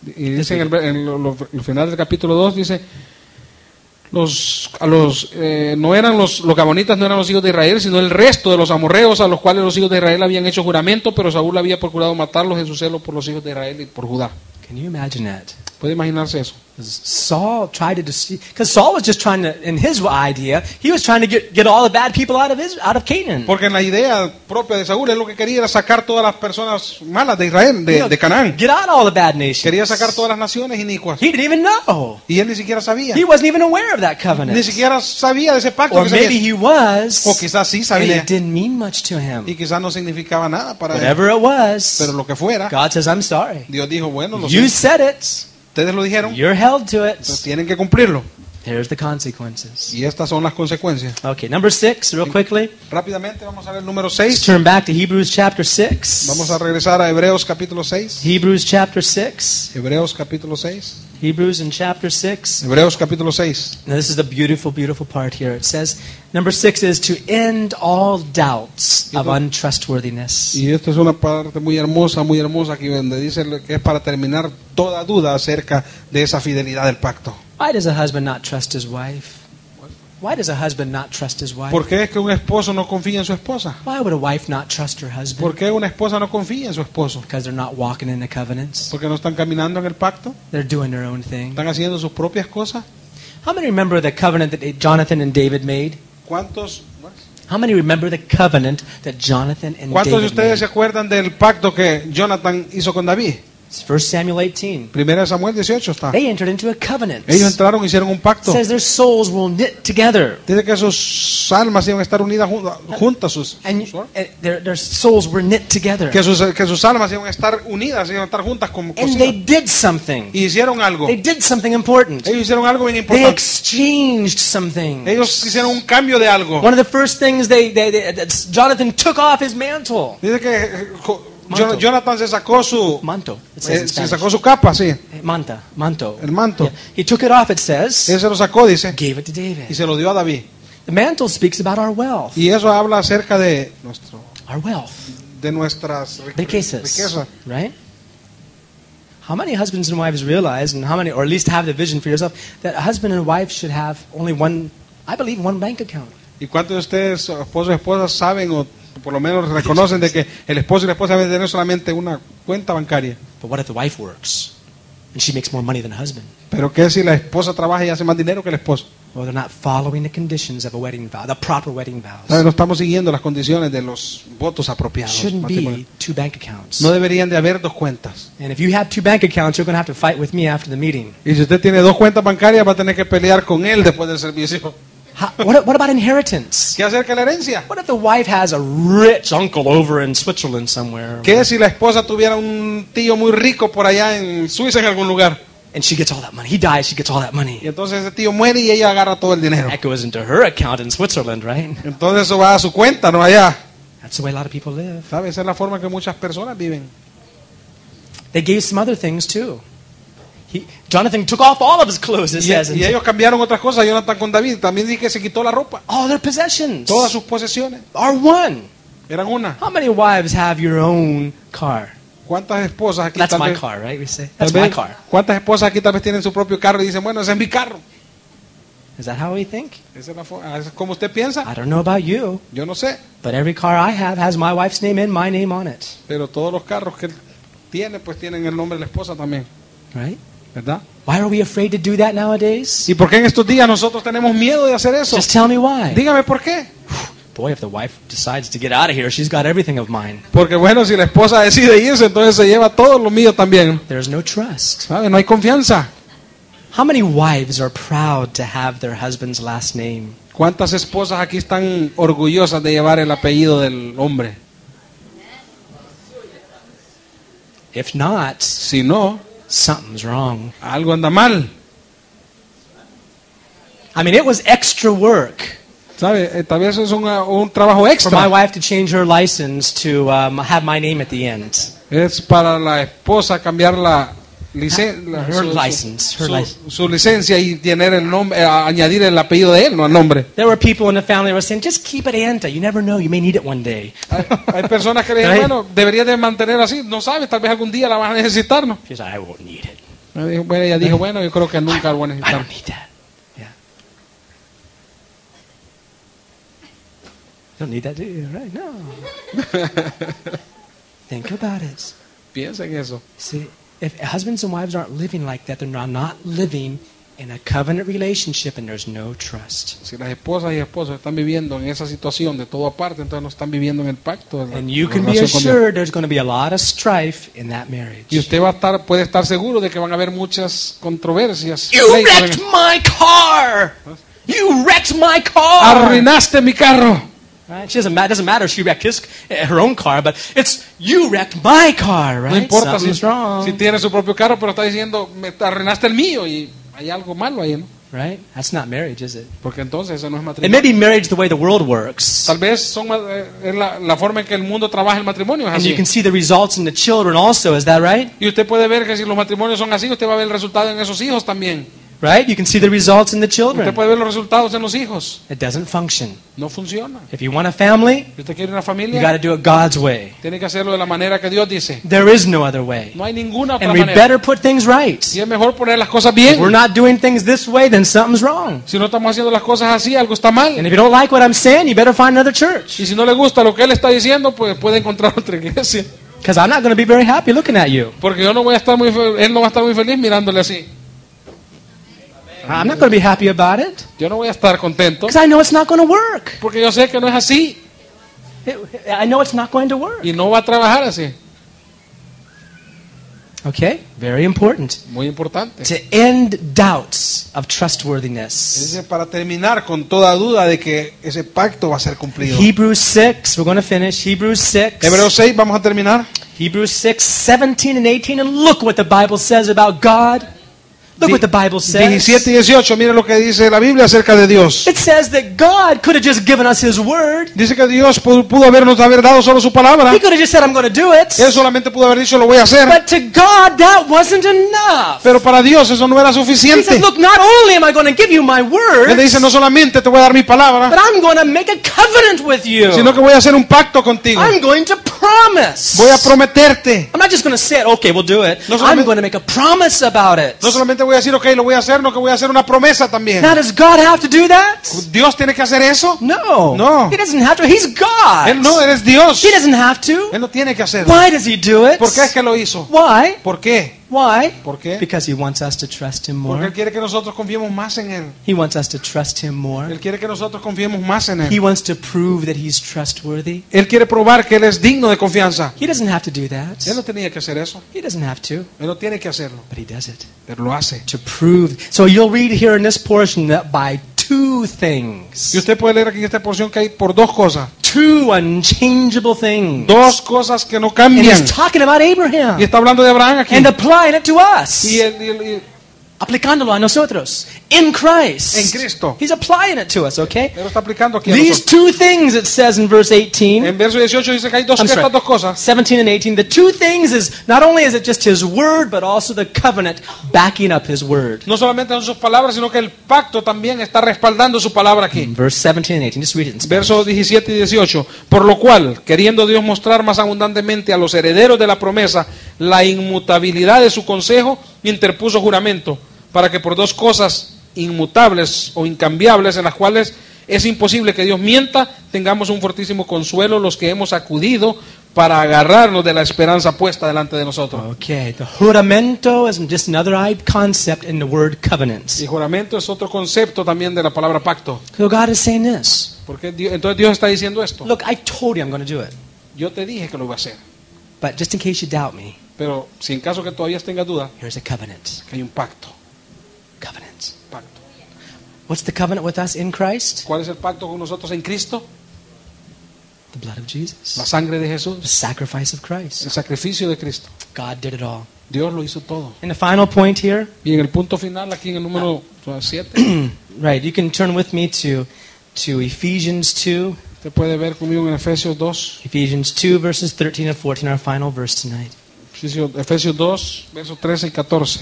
Y dice en el, en lo- lo- el final del capítulo 2, dice, los, a los, eh, no eran los, los gabonitas, no eran los hijos de Israel, sino el resto de los amorreos a los cuales los hijos de Israel habían hecho juramento, pero Saúl había procurado matarlos en su celo por los hijos de Israel y por Judá. ¿Puede imaginarse eso? Saul tried to deceive, because Saul was just trying to, in his idea, he was trying to get, get all the bad people out of Israel, out of Canaan. Porque en la idea propia de Saúl, él lo que quería era sacar todas las personas malas de Israel, You de, know, de Canaán. Get out all the bad nations. Quería sacar todas las naciones inicuas. He didn't even know. Y él ni siquiera sabía. He wasn't even aware of that covenant. Ni siquiera sabía de ese pacto. Or que maybe había- he was, O quizás sí and sabía. it didn't mean much to Y him. quizás no significaba nada para él. Whatever it was, Pero lo que fuera, God says, I'm sorry. Dios dijo, bueno, lo You siento. said it. Ustedes lo dijeron, You're held to it. tienen que cumplirlo. Here's the consequences. Y estas son las consecuencias. Okay, number six, real quickly. Rápidamente vamos a ver el número Let's 6. turn back to Hebrews chapter 6. Vamos a regresar a Hebreos capítulo 6. Hebrews chapter 6. Hebreos capítulo 6. Hebrews in chapter 6. Hebreos capítulo 6. Now, this is the beautiful, beautiful part here. It says, number six is to end all doubts of untrustworthiness. Y esto es una parte muy hermosa, muy hermosa aquí donde dice que es para terminar toda duda acerca de esa fidelidad del pacto. Why does a husband not trust his wife? Why does a husband not trust his wife? ¿Por qué es que un esposo no confía en su esposa? Why would a wife not trust her husband? ¿Por qué una esposa no confía en su esposo? Because they're not walking in the covenants. Porque no están caminando en el pacto, They're doing their own thing. están haciendo sus propias cosas. How many remember the covenant that Jonathan and David made? ¿Cuántos, How many remember the covenant that Jonathan and cuántos de David ustedes se acuerdan del pacto que Jonathan hizo con David? It's 1 Samuel 18. Primera Samuel 18 está. They entered into a covenant. Ellos entraron, hicieron un It pacto. says their souls will knit together. Dice que sus almas iban a estar unidas jun- juntas, sus, And, sus- and their, their souls were knit together. que, sus, que sus almas iban a estar unidas, iban a estar juntas como And they did something. Y hicieron algo. They did something important. Ellos hicieron algo bien They importante. exchanged something. Ellos hicieron un cambio de algo. One of the first things they, they, they Jonathan took off his mantle. Dice que eh, Manto. Jonathan se sacó su Manto. It says eh, se Spanish. sacó su capa, sí, Manta. Manto. el manto. Yeah. He took it off, it says. Él se lo sacó, dice, Gave it to y David. se lo dio a David. The mantle speaks about our wealth. Y eso habla acerca de nuestro Our wealth. de nuestras ri- Riquezas. riquezas. Right? How many husbands and wives realize, and how many, or at least have the vision for yourself, that a husband and wife should have only one, I believe, one bank account? ¿Y cuántos de ustedes, esposos y esposas, saben o por lo menos reconocen de que el esposo y la esposa deben tener solamente una cuenta bancaria? But what if the wife works and she makes more money than the husband? Pero ¿qué si la esposa trabaja y hace más dinero que el esposo? Well, they're not following the conditions of a wedding vow, the proper wedding vows. No estamos siguiendo las condiciones de los votos apropiados. shouldn't be two bank accounts. No deberían de haber dos cuentas. And if you have two bank accounts, you're going to have to fight with me after the meeting. Y si usted tiene dos cuentas bancarias, va a tener que pelear con él después del servicio. How, what, what about inheritance? ¿Qué la herencia? What if the wife has a rich uncle over in Switzerland somewhere? ¿Qué si la esposa tuviera un tío muy rico por allá en Suiza en algún lugar? And she gets all that money. He dies, she gets all that money. Y entonces ese tío muere y ella agarra todo el dinero. That goes into her account in Switzerland, right? Entonces eso va a su cuenta, no allá. That's the way a lot of people live. ¿Sabe? Esa es la forma que muchas personas viven. They gave some other things too. Jonathan took off all of his clothes, it Y, says. y ellos cambiaron otras cosas. Jonathan con David también dije que se quitó la ropa. all their possessions Todas sus posesiones are one. eran una. How many wives have your own car? ¿Cuántas esposas aquí That's tal my vez, car, right? We say tal that's my vez- car. ¿Cuántas esposas aquí tal vez tienen su propio carro y dicen, bueno, ese es mi carro? Is that how we think? Esa es la forma, ¿es como usted piensa? I don't know about you, Yo no sé, but every car I have has my wife's name and my name on it, pero todos los carros que él tiene pues tienen el nombre de la esposa también, right? ¿Verdad? Why are we afraid to do that nowadays? ¿Y por qué en estos días nosotros tenemos miedo de hacer eso? Just tell me why. Dígame por qué. Boy, if the wife decides to get out of here, she's got everything of mine. Porque bueno, si la esposa decide irse, entonces se lleva todo lo mío también. There's no trust. ¿Sabe? No hay confianza. How many wives are proud to have their husband's last name? ¿Cuántas esposas aquí están orgullosas de llevar el apellido del hombre? If not, Si no, something's wrong. algo anda mal. I mean, it was extra work ¿Sabe? Eh, tal vez es un, un trabajo for my extra. wife to change her license to um, have my name at the end. Es para la esposa cambiar la, licen- la- Her su, license, her su- license. su licencia y tener el nombre, eh, añadir el apellido de él, no el nombre. There were people in the family who were saying, just keep it Anta. You never know. You may need it one day. Hay, hay personas que le dicen, bueno, deberías de mantener así, no sabes, tal vez algún día la vas a necesitar, ¿no? She said, I won't need it. Bueno, ella dijo, bueno, yo creo que nunca la voy a I necesitar. don't need that. Yeah. You don't need that, do you? Right? No. Think about it. Piensa en eso. See, if husbands and wives aren't living like that, they're not, living in a covenant relationship and there's no trust. Si las esposas y esposos están viviendo en esa situación de todo aparte, entonces no están viviendo en el pacto. la- And you can be assured there's going to be a lot of strife in that marriage. Y usted va a estar, puede estar seguro de que van a haber muchas controversias. You wrecked my car! You wrecked my car! Arruinaste mi carro. Right? She doesn't, ma- doesn't matter if she wrecked his, her own car, but it's you wrecked my car, No right? importa si, wrong. si tiene su propio carro, pero está diciendo, me arruinaste el mío y hay algo malo ahí, ¿no? Right? That's not marriage, is it? Porque entonces eso no es It matrimonio. may be marriage the way the world works. Tal vez son, eh, es la, la forma en que el mundo trabaja el matrimonio es And you así. can see the results in the children also, is that right? Y usted puede ver que si los matrimonios son así, usted va a ver el resultado en esos hijos también. Right? You can see the results in the Usted children. puede ver los resultados en los hijos. It doesn't function. No funciona. If you want a family, Si usted quiere una you got familia, to do it God's way. tiene que hacerlo de la manera que Dios dice. There is no other way. No hay ninguna otra And we manera. better put things right. Y es mejor poner las cosas If bien. we're not doing things this way, then something's wrong. Si no estamos haciendo las cosas así, algo está mal. And if you don't like what I'm saying, you better find another church. Y si no le gusta lo que él está diciendo, pues puede encontrar otra iglesia. Because I'm not going to be very happy looking at you. Porque yo no voy a estar muy fe- él no va a estar muy feliz mirándole así. I'm not going to be happy about it. Yo no voy a estar contento Because I know it's not going to work. porque yo sé que no es así It- I know it's not going to work. y no va a trabajar así. Okay? Very important. Muy importante. To end doubts of trustworthiness. Dice para terminar con toda duda de que ese pacto va a ser cumplido. Hebrews 6, we're going to finish. Hebrews 6. Hebreos 6, vamos a terminar. Hebrews 6, 17 and 18. And look what the Bible says about God. Look what the Bible says. 17 y 18, mire lo que dice la Biblia acerca de Dios. It says that God could have just given us His word. Dice que Dios pudo, habernos haber dado solo su palabra. He could have just said, I'm going to do it. Él solamente pudo haber dicho lo voy a hacer. But to God, that wasn't enough. Pero para Dios eso no era He suficiente. said, Look, not only am I going to give you my Él word, le dice no solamente te voy a dar mi palabra, but I'm going to make a covenant with you. sino que voy a hacer un pacto contigo. I'm going to promise. Voy a prometerte. I'm not just going to say it, okay, we'll do it. No I'm going to make a promise about it. No solamente voy a decir, ok, lo voy a hacer, no que voy a hacer una promesa también. Now, does God have to do that? ¿Dios tiene que hacer eso? No. No. He doesn't have to. He's God. Él no, eres Dios. He doesn't have to. Él no tiene que hacerlo. Why does he do it? ¿Por qué es que lo hizo? Why? ¿Por qué? Why? ¿Por qué? Because he wants us to trust him Porque Él more. quiere que nosotros confiemos más en Él. He wants us to trust him more. Él quiere que nosotros confiemos más en He Él. wants to prove that he's trustworthy. Él quiere probar que Él es digno de confianza. He doesn't have to do that. Él no tenía que hacer eso. He doesn't have to, Él no tiene que hacerlo. but he does it Pero lo hace. to prove. So you'll read here in this portion that by two things, Y usted puede leer aquí en esta porción que hay por dos cosas. two unchangeable things. Dos cosas que no And cambian. he's talking about Abraham Y está hablando de Abraham aquí. and applying it to us. Y él- y y- aplicándolo a nosotros in Christ. En Cristo. He's applying it to us, okay? lo está aplicando aquí These two things it says in verse 18. En verso 18 dice que hay dos, sorry, dos cosas. 17 and 18. The two things is not only is it just his word, but also the covenant backing up his word. No solamente son sus palabras, sino que el pacto también está respaldando su palabra aquí. Verse 17 and 18. Just read it in. Versos 17 y 18. Por lo cual, queriendo Dios mostrar más abundantemente a los herederos de la promesa la inmutabilidad de su consejo, interpuso juramento, para que por dos cosas inmutables o incambiables en las cuales es imposible que Dios mienta, tengamos un fortísimo consuelo los que hemos acudido para agarrarnos de la esperanza puesta delante de nosotros. Okay, the juramento is just another concept in the word covenant. Y juramento es otro concepto también de la palabra pacto. So God is saying this. Porque Dios- entonces Dios está diciendo esto. Look, I told you I'm going to do it. Yo te dije que lo iba a hacer. But just in case you doubt me, Pero si en caso que todavía tengas duda, here's a covenant. que hay un pacto. Covenant. pacto. What's the covenant with us in Christ? ¿Cuál es el pacto con nosotros en Cristo? The blood of Jesus. La sangre de The Jesús, sacrifice of el Christ. sacrificio de Cristo. God did it all. Dios lo hizo todo. And the final point here, Y en el punto final, aquí en el número 7, Right. You can turn with me to to Ephesians 2. Usted puede ver conmigo en Efesios 2, Ephesians 2 verses 13 and 14 our final verse tonight. Efesios Efesios 2, versos 13 y 14.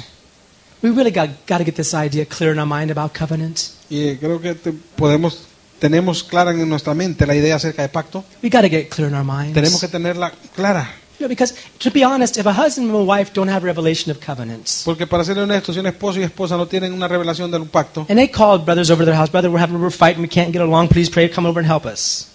We really got, got to get this idea clear in our mind about covenants. Y creo que te- podemos, tenemos clara en nuestra mente la idea acerca de pacto. We got to get clear in our minds. Tenemos que tenerla clara. You know, because to be honest, if a husband and a wife don't have revelation of covenants, Porque para ser honestos, si un esposo y esposa no tienen una revelación de un pacto, and they called brothers over to their house, brother, we're having a we're fighting, we can't get along, please pray, come over and help us.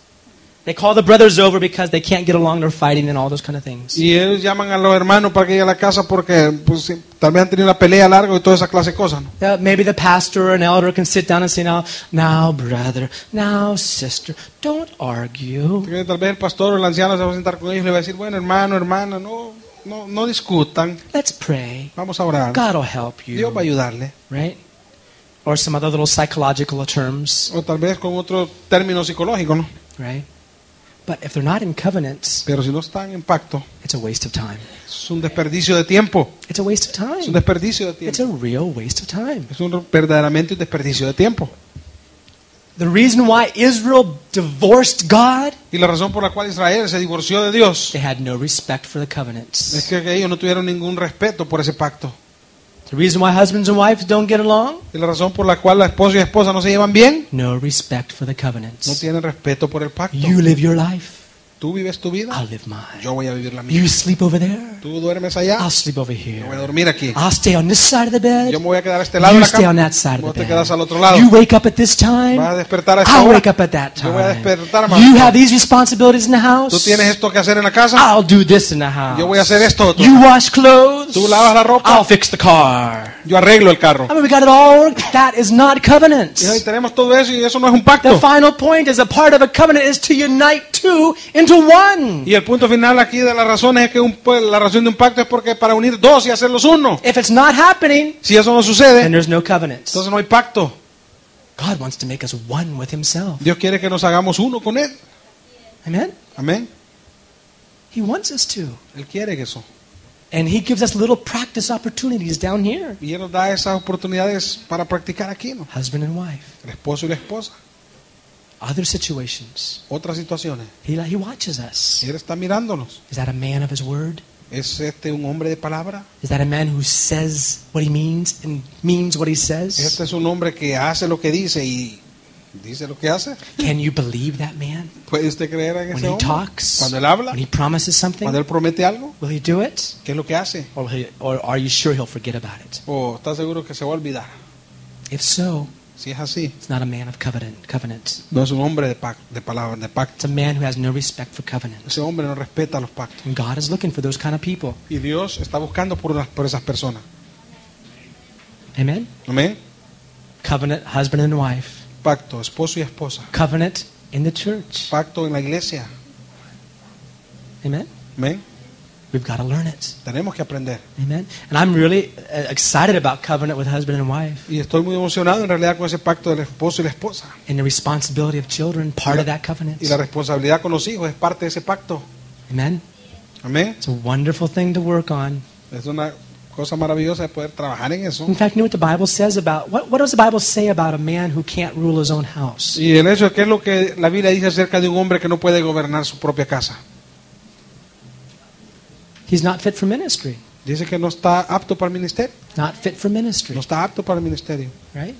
They call the brothers over because they can't get along, they're fighting and all those kind of things. y ellos llaman a los hermanos para que lleguen a la casa porque pues, tal vez han tenido una pelea larga y toda esa clase de cosas. ¿no? Uh, maybe the pastor or an elder can sit down and say, now, now, brother, now, sister, don't argue. Que Tal vez el pastor o el anciano se va a sentar con ellos y le va a decir, bueno, hermano, hermana, no, no, no discutan, Let's pray. vamos a orar. God will help you. Dios va a ayudarle. Right? Or some other little psychological terms. O tal vez con otro término psicológico, ¿no? Right? But if they're not in covenants, Pero si no están en pacto, it's a waste of time. es un desperdicio de tiempo. It's a waste of Es un time. desperdicio de It's tiempo. a real waste of time. Es un verdaderamente un desperdicio de tiempo. The reason why Israel divorced God, Y la razón por la cual Israel se divorció de Dios they had no respect for the es covenants. que ellos no tuvieron ningún respeto por ese pacto. The reason why husbands and wives don't get along, Y la razón por la cual la esposa y la esposa no se llevan bien, no respect for the covenants. no tienen respeto por el pacto. You live your life, Tú vives tu vida, I'll live mine. yo voy a vivir la mía. You sleep over there, Tú duermes allá, I'll sleep over yo voy a here. dormir aquí. I'll stay on this side of the bed. Yo me voy a quedar a este lado de You la stay on cama. that side of the te quedas bed. al otro lado. You wake up at this time. Vas a despertar a esta I'll hora. wake up at that Yo voy a time. despertar más. You have these responsibilities in the Tú house. tienes esto que hacer en la casa. I'll do this in the house. Yo voy a hacer esto otro. You wash clothes. Tú lavas la ropa. I'll fix the car. Yo arreglo el carro. I mean, we got it all. That is not covenant. Y tenemos todo eso y eso no es un The final point is a part of a covenant is to unite two into one. Y el punto final aquí de las razones es que un, la razón de un pacto es porque para unir dos y hacerlos uno. If it's not happening, Si eso no then sucede, there's no covenant. entonces no hay pacto. God wants to make us one with Himself. Dios quiere que nos hagamos uno con Él. Amen? Amén. He wants us to. Él quiere eso. And He gives us little practice opportunities down here. Y Él nos da esas oportunidades para practicar aquí, ¿no? Husband and wife. El esposo y la esposa. Other situations. Otras situaciones. He, he watches us. Él está mirándonos. Is that a man of His word? ¿Es este un hombre de palabra? Is that a man who says what he means and means what he says? Este es un hombre que hace lo que dice y dice lo que hace. Can you believe that man? ¿Puede usted creer en When ese he hombre? talks, Cuando él habla, when he promises something, cuando él promete algo, will he do it? ¿qué es lo que hace? Or, he, or are you sure he'll forget about it? ¿O está seguro que se va a olvidar? If so, Si es así, it's not a man of covenant. covenant. no es un hombre de, pac- de palabra, de pacto. It's a man who has no respect for covenant. Ese hombre no respeta los pactos. And God is looking for those kind of people. Y Dios está buscando por, las- por esas personas. Amen? Amén. Covenant, husband and wife. Pacto, esposo y esposa. Covenant in the church. Pacto en la iglesia. Amen? Amén. We've got to learn it. Tenemos que aprender. Amen? And I'm really uh, excited about covenant with husband and wife Y estoy muy emocionado en realidad con ese pacto del esposo y la esposa. and the responsibility of children, part of that covenant. Y la responsabilidad con los hijos es parte de ese pacto. Amen? Amén. It's a wonderful thing to work on. Es una cosa maravillosa de poder trabajar en eso. In fact, you know what the Bible says about what, what does the Bible say about a man who can't rule his own house? Y el hecho es que es lo que la Biblia dice acerca de un hombre que no puede gobernar su propia casa. He's not fit for ministry. Dice que no está apto para el ministerio. Not fit for ministry, No está apto para el ministerio. right?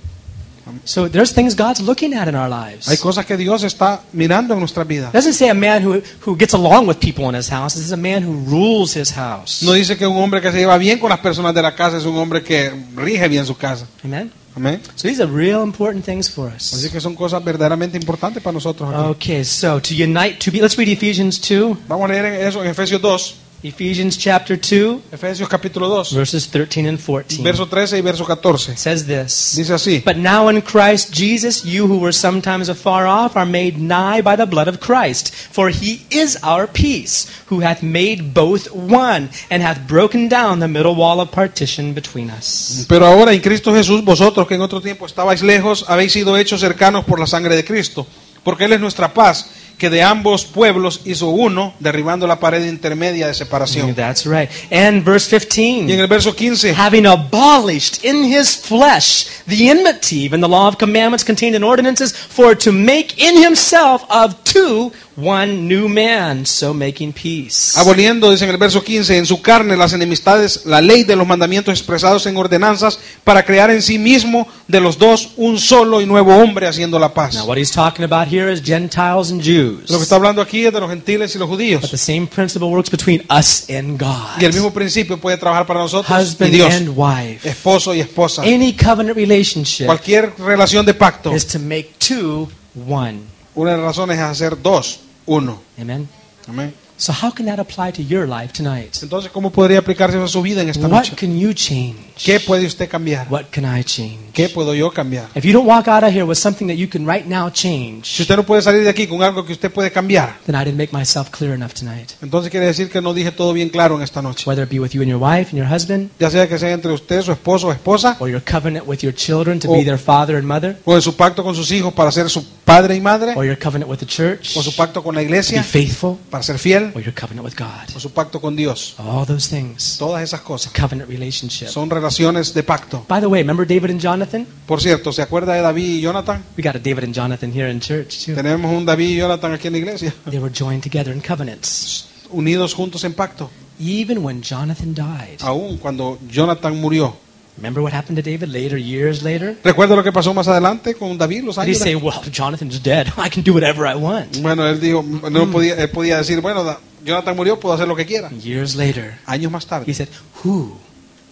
So there's things God's looking at in our lives. Hay cosas que Dios está mirando en nuestra vida. Doesn't say a man who, who gets along with people in his house. This is a man who rules his house. No dice que un hombre que se lleva bien con las personas de la casa es un hombre que rige bien su casa. Amen? Amén. So these are real important things for Así us. que son cosas verdaderamente importantes para nosotros. aquí. Okay, so to unite, to be, let's read Ephesians 2. Vamos a leer eso en Efesios 2. Ephesians chapter 2, Efesios capítulo 2, verses 13 and 14. verso 13 y verso 14. It says this. Dice así. But now in Christ Jesus, you who were sometimes afar off are made nigh by the blood of Christ. For he is our peace, who hath made both one, and hath broken down the middle wall of partition between us. Pero ahora en Cristo Jesús, vosotros que en otro tiempo estabais lejos, habéis sido hechos cercanos por la sangre de Cristo, porque Él es nuestra paz, que de ambos pueblos hizo uno, derribando la pared intermedia de separación. That's right. And verse Y en 15. el verso 15, Having abolished in his flesh the enmity and the law of commandments contained in ordinances, for to make in himself of two one new man, so making peace. aboliendo, dice en el verso 15, en su carne las enemistades, la ley de los mandamientos expresados en ordenanzas, para crear en sí mismo de los dos un solo y nuevo hombre haciendo la paz. Now, what he's talking about here is Gentiles and Jews. Lo que está hablando aquí es de los gentiles y los But judíos. the same principle works between us and Y el God. mismo principio puede trabajar para nosotros y Husband Dios, and wife. esposo y esposa. Any covenant relationship Cualquier relación de pacto, is to make two one. una de las razones es hacer dos, uno. Amen. Amén. So how can that apply to your life tonight? Entonces, ¿cómo podría aplicarse a su vida en esta What noche? can you change? ¿Qué puede usted cambiar? What can I change? ¿Qué puedo yo cambiar? If you don't walk out of here with something that you can right now Si change, usted no puede salir de aquí con algo que usted puede cambiar, then I didn't make myself clear enough tonight. entonces quiere decir que no dije todo bien claro en esta noche. Whether it be with you and your wife and your husband, Ya sea que sea entre usted, su esposo o esposa, or your covenant with your children to Oh. be their father and mother, o en su pacto con sus hijos para ser su padre y madre, or your covenant with the church o su to pacto con la be iglesia faithful, para ser fiel, or your covenant with God. o su pacto con Dios. All those things. Todas esas cosas Covenant relationship. son relaciones de pacto. By the way, remember David and Jonathan? Por cierto, ¿se acuerda de David y Jonathan? We got a David and Jonathan here in church too. Tenemos un David y Jonathan aquí en la iglesia, They were joined together in covenants. unidos juntos en pacto. Even when Jonathan died. Aún cuando Jonathan murió. Remember what happened to David later, years later? ¿Recuerda lo que pasó más adelante con David? Los Did he años say, well, Jonathan's dead. I can do whatever I want? Bueno, él dijo, no podía, él podía decir, bueno, Jonathan murió, puedo hacer lo que quiera. Years later, Años más he tarde, said, who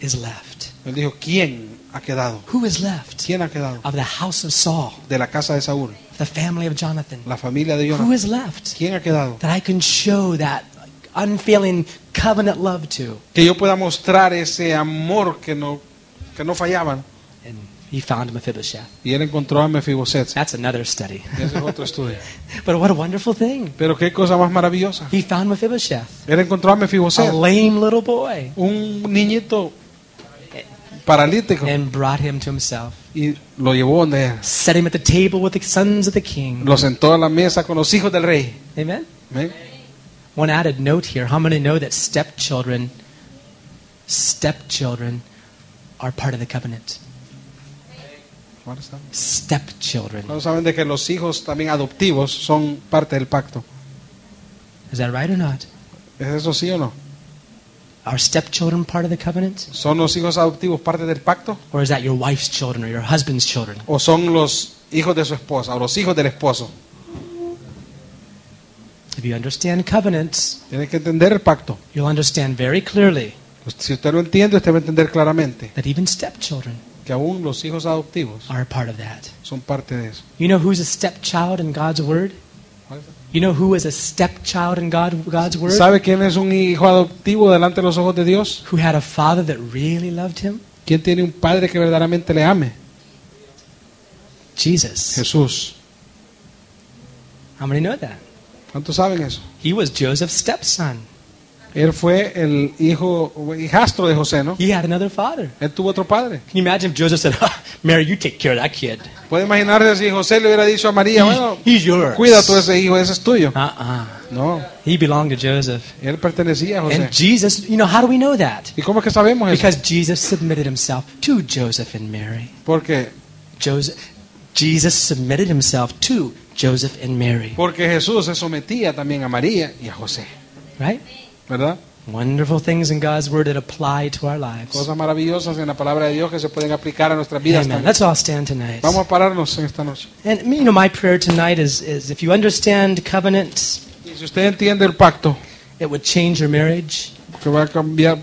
is left? él dijo, ¿quién ha quedado? Who is left ¿Quién ha quedado? of the house of Saul, De la casa de Saúl, the family of Jonathan? la familia de Who Jonathan. is left ¿Quién ha quedado? that I can show that unfailing covenant love to? Que yo pueda mostrar ese amor que no, que no fallaban. And he found Mephibosheth. Y él encontró a Mefiboset. That's another study. Ese es otro estudio. but what a wonderful thing. Pero qué cosa más maravillosa. He found Mephibosheth, Él encontró a a lame little boy, un niñito paralítico, and brought him to himself. y lo llevó donde él. Set him at the table with the sons of the king. Lo sentó a la mesa con los hijos del rey. Amen. Amén. One added note here. How many know that stepchildren, stepchildren are part of the covenant? Stepchildren. ¿Cuántos saben de que los hijos también adoptivos son parte del pacto? Is that right or not? ¿Es eso sí o no? Are stepchildren part of the covenant? ¿Son los hijos adoptivos parte del pacto? Or is that your wife's children or your husband's children? ¿O son los hijos de su esposa o los hijos del esposo? If you understand covenants, Tiene que entender el pacto. you'll understand very clearly Si usted lo entiende, usted va a entender claramente that even stepchildren que aún los hijos adoptivos are a part of that. son parte de eso. You know who's a stepchild in God's word? You know who is a stepchild in God, God's word? ¿Sabe quién es un hijo adoptivo delante de los ojos de Dios? Who had a father that really loved him? ¿Quién tiene un padre que verdaderamente le ame? Jesus. Jesús. How many know that? ¿Cuántos saben eso? He was Joseph's stepson. Él fue el hijo, hijastro de José, ¿no? He had another father. Él tuvo otro padre. Can you imagine if Joseph said, Mary, you take care of that kid. Puede imaginarse si José le hubiera dicho a María, bueno, He's yours. cuida tú ese hijo, ese es tuyo. Uh-uh. No, He belonged to Joseph. él pertenecía a José. And Jesus, you know, how do we know that? ¿Y cómo es que sabemos eso? Because Jesus submitted himself to Joseph and Mary. Porque, Joseph, Jesus submitted himself to Joseph and Mary. porque Jesús se sometía también a María y a José, Right? ¿Verdad? Wonderful things in God's word that apply to our lives. Cosas maravillosas en la palabra de Dios que se pueden aplicar a nuestras vidas Amen. Let's all stand tonight. Vamos a pararnos en esta noche. And you know, my prayer tonight is, is if you understand covenants, Y si usted entiende el pacto, it would change your marriage. Que va a cambiar,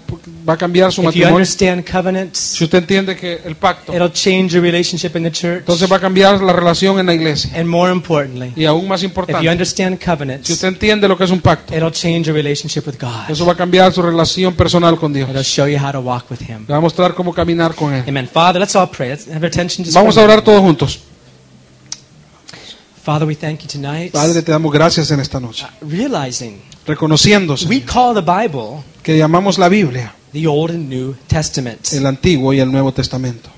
va a cambiar su If you matrimonio, understand covenants, si usted entiende que el pacto, it'll change your relationship in the church. entonces va a cambiar la relación en la iglesia. And more importantly, Y aún más if you importante, understand si covenants, usted entiende lo que es un pacto, it'll change your relationship with God. eso va a cambiar su relación personal con Dios. It'll show you how to walk with Him. Le va a mostrar cómo caminar con Él. Amen. Father, let's all pray. Let's have our attention just Vamos for a a orar todos juntos. Father, we thank you tonight. Padre, te damos gracias en esta noche. Realizing Reconociéndose we call the Bible que llamamos la Biblia the Old and New Testament. el Antiguo y el Nuevo Testamento.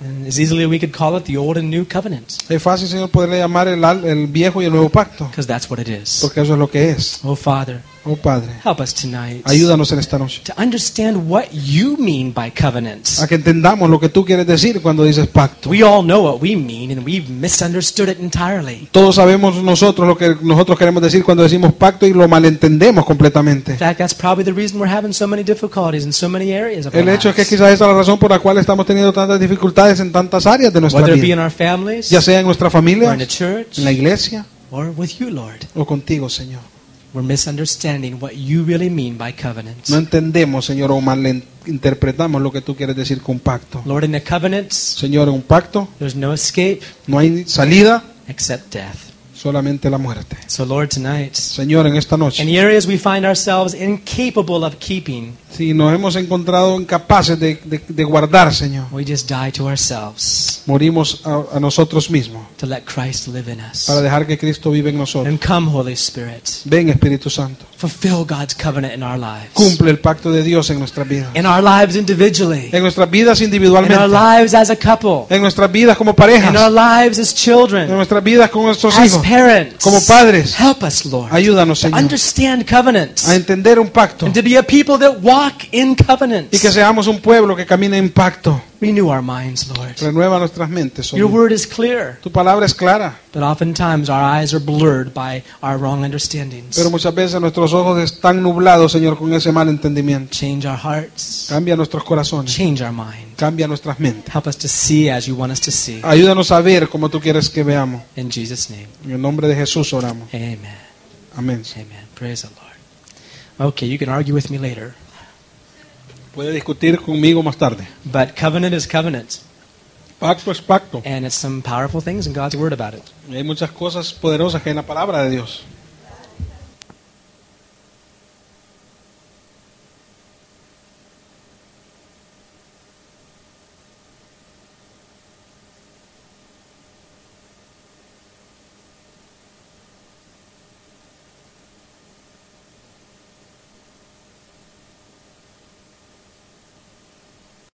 And As easily we could call it the Old and New Covenant, Es fácil, Señor, poderle llamar el, el viejo y el nuevo pacto, because that's what it is. porque eso es lo que es. Oh, Father, Oh Padre, help us tonight ayúdanos en esta noche to understand what you mean by covenants. a que entendamos lo que tú quieres decir cuando dices pacto. We all know what we mean, and we've misunderstood it entirely. Todos sabemos nosotros lo que nosotros queremos decir cuando decimos pacto y lo malentendemos completamente. In fact, that's probably the reason we're having so many difficulties in so many areas of our El hecho es que quizás esa es la razón por la cual estamos teniendo tantas dificultades en tantas áreas de nuestra Whether it be in vida, our families, ya sea en nuestra or familia, in a church, en la iglesia or with you, Lord. o contigo, Señor. We're misunderstanding what you really mean by covenants. No entendemos, Señor, o malinterpretamos lo que tú quieres decir con pacto. Lord, in the covenants, Señor, en un pacto there's no escape no hay salida, except death. Solamente la muerte. So, Lord, tonight, Señor, en esta in noche, the areas we find ourselves incapable of keeping, si nos hemos encontrado incapaces de, de- de guardar, Señor, we just die to ourselves morimos a, a nosotros mismos to let Christ live in us. para dejar que Cristo vive en nosotros. And come, Holy Spirit, Ven, Espíritu Santo, fulfill God's covenant in our lives. cumple el pacto de Dios en nuestras vidas. In our lives individually, En nuestras vidas in our individualmente, lives as a couple, en nuestras vidas como in our parejas, lives as en children, nuestras vidas con nuestros hijos, parents. como padres. Help us, Lord, Ayúdanos, to Señor, understand covenants a entender un pacto and to be a people that walk in y que covenants. seamos un pueblo que camine en pacto. Renew our minds, Lord. Renueva nuestras mentes. Oh Your word is clear, Tu palabra es clara, but oftentimes our eyes are blurred by our wrong understandings. pero muchas veces nuestros ojos están nublados, Señor, con ese mal entendimiento. Change our hearts, Cambia nuestros corazones, change our mind. cambia nuestras mentes. Help us to see as you want us to see. Ayúdanos a ver como tú quieres que veamos. In Jesus' name, En el nombre de Jesús oramos. amen. Amén. Amen. Praise the Lord. Okay, you can argue with me later, Puede discutir conmigo más tarde. but covenant is covenant, Pacto es pacto. and it's some powerful things in God's word about it. Y hay muchas cosas poderosas que hay en la palabra de Dios.